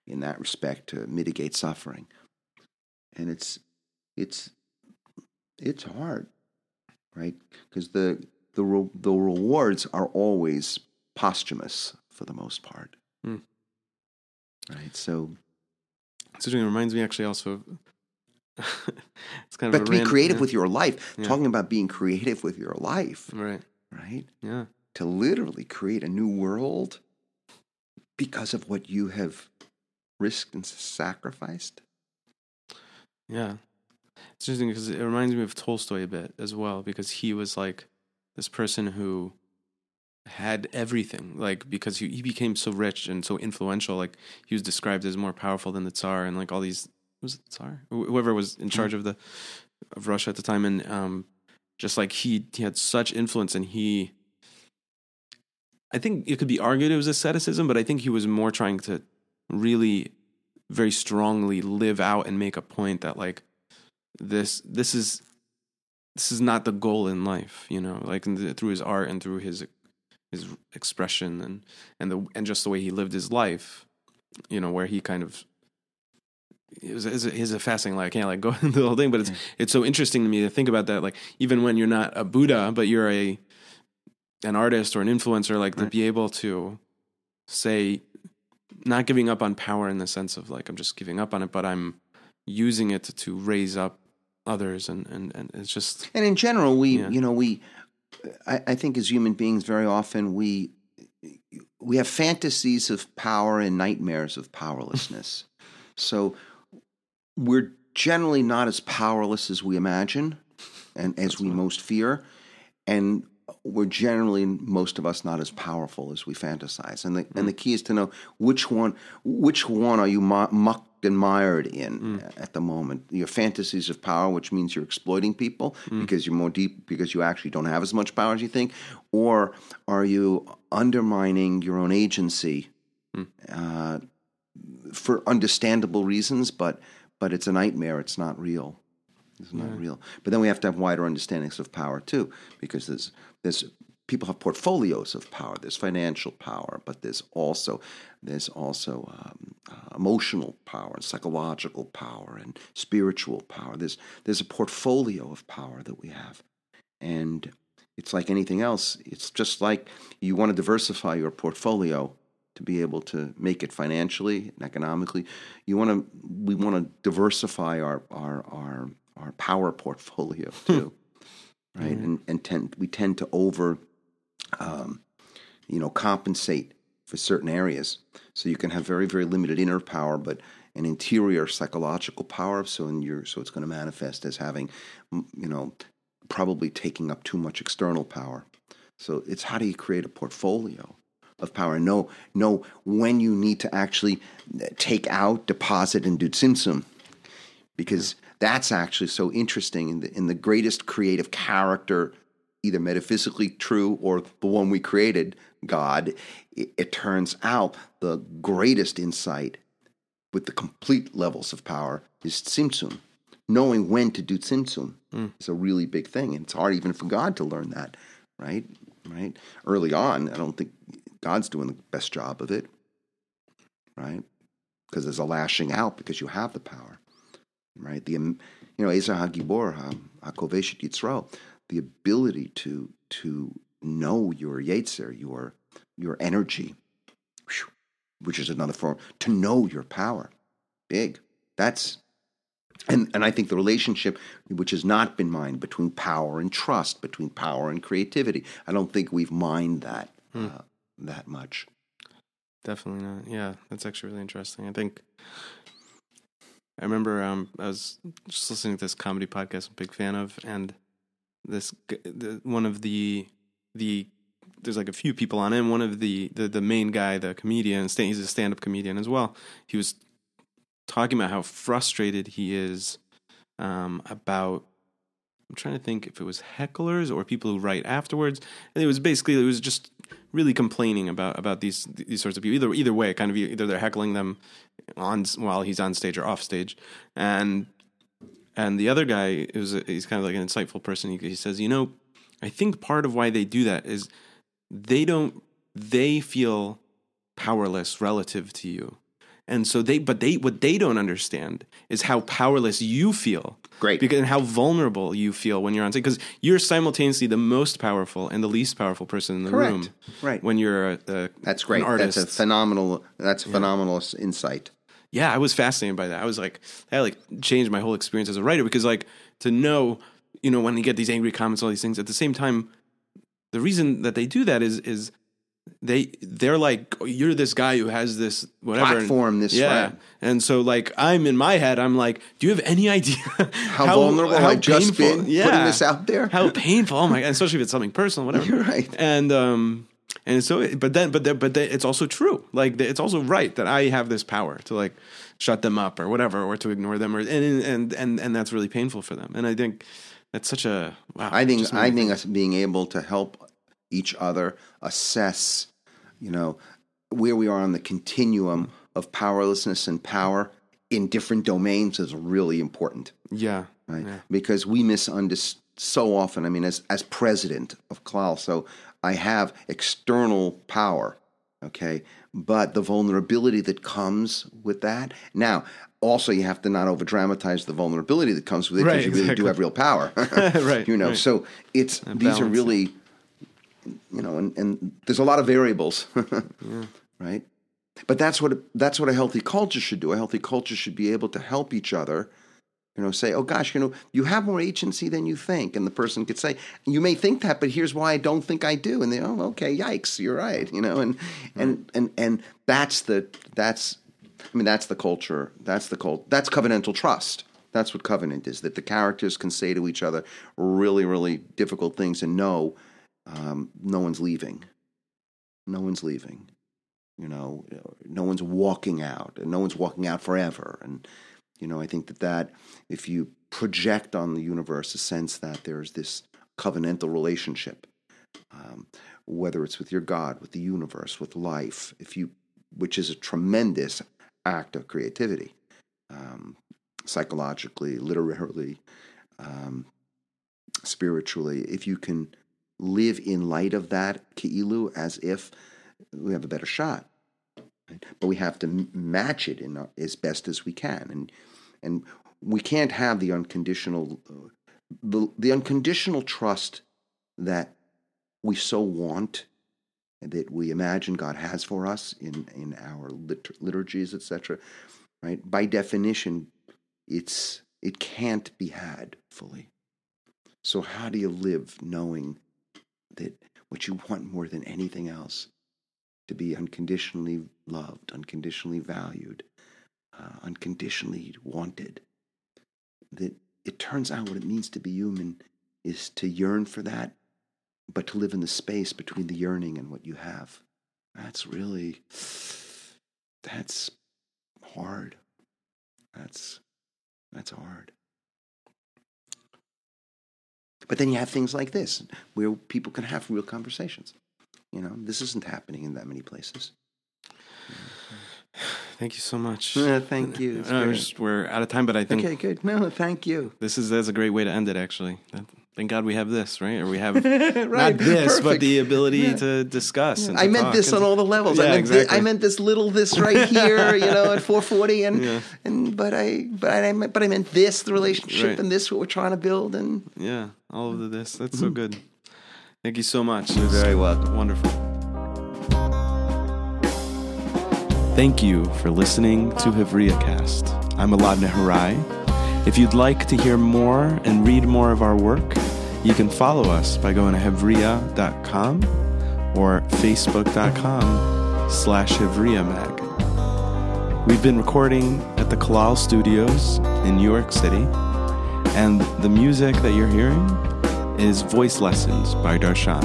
in that respect to mitigate suffering. And it's it's it's hard, right? Because the the re- the rewards are always posthumous for the most part, Mm. right? So, interesting. It reminds me actually also. Of, it's kind of. but a to be creative yeah. with your life, Yeah. talking about being creative with your life, Right. right? Yeah. To literally create a new world because of what you have risked and sacrificed. Yeah. It's interesting because it reminds me of Tolstoy a bit as well because he was like this person who had everything like because he, he became so rich and so influential like he was described as more powerful than the tsar and like all these was it the tsar whoever was in charge of the of Russia at the time and um just like he he had such influence and he I think it could be argued it was asceticism but I think he was more trying to really very strongly live out and make a point that like this this is this is not the goal in life you know like the, through his art and through his his expression and and the and just the way he lived his life you know where he kind of it was it's a, a fascinating like I can't like go into the whole thing but it's hmm. it's so interesting to me to think about that like even when you're not a Buddha but you're a an artist or an influencer like to be able to say not giving up on power in the sense of like I'm just giving up on it, but I'm using it to, raise up others, and, and, and it's just And in general, we, Yeah. you know, we, I, I think as human beings, very often we, we have fantasies of power and nightmares of powerlessness. so we're generally not as powerless as we imagine and as we most fear. And we're generally, most of us, not as powerful as we fantasize. And the, and the hmm. key is to know which one, which one are you mu- mucked and mired in hmm. at the moment. Your fantasies of power, which means you're exploiting people hmm. because you're more deep, because you actually don't have as much power as you think, or are you undermining your own agency uh, for understandable reasons, but but it's a nightmare. It's not real. It's not real. But then we have to have wider understandings of power too, because there's there's people have portfolios of power. There's financial power, but there's also there's also um, uh, emotional power and psychological power and spiritual power. There's there's a portfolio of power that we have, and it's like anything else. It's just like you want to diversify your portfolio to be able to make it financially and economically. You want to we want to diversify our our our our power portfolio hmm. too, right? Hmm. And and tend we tend to over, um, you know, compensate for certain areas. So you can have very very limited inner power, but an interior psychological power. So in your so it's going to manifest as having, you know, probably taking up too much external power. So it's how do you create a portfolio of power know know when you need to actually eh, take out, deposit, and do tsimtsum, because that's actually so interesting in the in the greatest creative character, either metaphysically true or the one we created, God. It, it turns out the greatest insight with the complete levels of power is tsimtsum. Knowing when to do tsimtsum mm. is a really big thing, and it's hard even for God to learn that, right? Right. Early on, I don't think God's doing the best job of it, right? Because there's a lashing out because you have the power, right? The um, you know Eza Hagibor Hakoveshit Yitzro, the ability to to know your Yetzer, your your energy, which is another form to know your power, big. That's and and I think the relationship which has not been mined between power and trust, between power and creativity, I don't think we've mined that uh, that much. definitely not. Yeah, that's actually really interesting. I think I remember um, I was just listening to this comedy podcast I'm a big fan of, and this the, one of the the there's like a few people on it. And one of the the the main guy, the comedian, he's a stand up comedian as well. He was talking about how frustrated he is um, about I'm trying to think if it was hecklers or people who write afterwards. And it was basically it was just really complaining about about these these sorts of people. Either either way, kind of either they're heckling them on while he's on stage or off stage, and and the other guy is he's kind of like an insightful person. He, he says, you know, I think part of why they do that is they don't they feel powerless relative to you. And so they, but they, what they don't understand is how powerless you feel. Great. Because, and how vulnerable you feel when you're on stage. Because you're simultaneously the most powerful and the least powerful person in the Correct. room. Right. When you're a, a That's great. An artist. That's a phenomenal. That's a phenomenal insight. yeah, I was fascinated by that. I was like, that like changed my whole experience as a writer because like to know, you know, when you get these angry comments, all these things. At the same time, the reason that they do that is is they they're like you're this guy who has this whatever. Platform, this yeah. right. and so like i'm in my head i'm like do you have any idea How, vulnerable how I just been yeah. putting this out there. how painful oh my god especially if it's something personal whatever. You're right. and um and so but then but then but then it's also true. Like it's also right that i have this power to like shut them up or whatever or to ignore them or and and and and that's really painful for them. And i think that's such a wow I think I think. us being able to help each other assess, you know, where we are on the continuum of powerlessness and power in different domains is really important, yeah right? yeah. Because we misunderstand so often. I mean, as as president of CLAL, so I have external power, okay, but the vulnerability that comes with that. Now, also, you have to not over dramatize the vulnerability that comes with it because Right, you really do have real power, Right, You know, right. so it's these are really, you know, and, and there's a lot of variables, right? But that's what that's what a healthy culture should do. A healthy culture should be able to help each other. You know, say, oh gosh, you know, you have more agency than you think, and the person could say, you may think that, but here's why I don't think I do, and they, oh, okay, yikes, you're right, you know, and mm-hmm. and and and that's the that's, I mean, that's the culture, that's the cult, that's covenantal trust. That's what covenant is. That the characters can say to each other really, really difficult things, and know um, no one's leaving. No one's leaving. You know, no one's walking out, and no one's walking out forever. And you know, I think that that if you project on the universe a sense that there's this covenantal relationship, um, whether it's with your God, with the universe, with life, if you, which is a tremendous act of creativity, um, psychologically, literarily, um, spiritually, if you can live in light of that keilu as if we have a better shot. Right? But we have to m- match it our, as best as we can, and and we can't have the unconditional uh, the, the unconditional trust that we so want that we imagine God has for us in in our lit- liturgies, etc. Right? By definition, it's it can't be had fully. So how do you live knowing that what you want more than anything else to be unconditionally loved, unconditionally valued, uh, unconditionally wanted? That it turns out what it means to be human is to yearn for that, but to live in the space between the yearning and what you have. That's really that's hard. That's that's hard. But then you have things like this where people can have real conversations. You know, this isn't happening in that many places. Thank you so much. Yeah, thank you. Uh, we're, just- we're out of time, but I think Okay, good. No, thank you. this is that's a great way to end it. Actually, thank God we have this, right? Or we have Right, not this, but the ability Yeah. to discuss. And I to meant this on all the levels. Yeah, I meant exactly. I meant this little this right here, you know, at 440, and Yeah. and but I but I meant but I meant this the relationship Right. and this what we're trying to build and Yeah, all of the this. That's so mm-hmm. good. Thank you so much. You're very welcome. Wonderful. Thank you for listening to HevriaCast. I'm Elad Nehorai. If you'd like to hear more and read more of our work, you can follow us by going to hevria.com or facebook.com slash hevriamag. We've been recording at the Clal Studios in New York City, and the music that you're hearing is Voice Lessons by Darshan.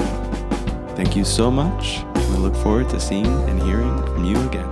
Thank you so much. and look forward to seeing and hearing from you again.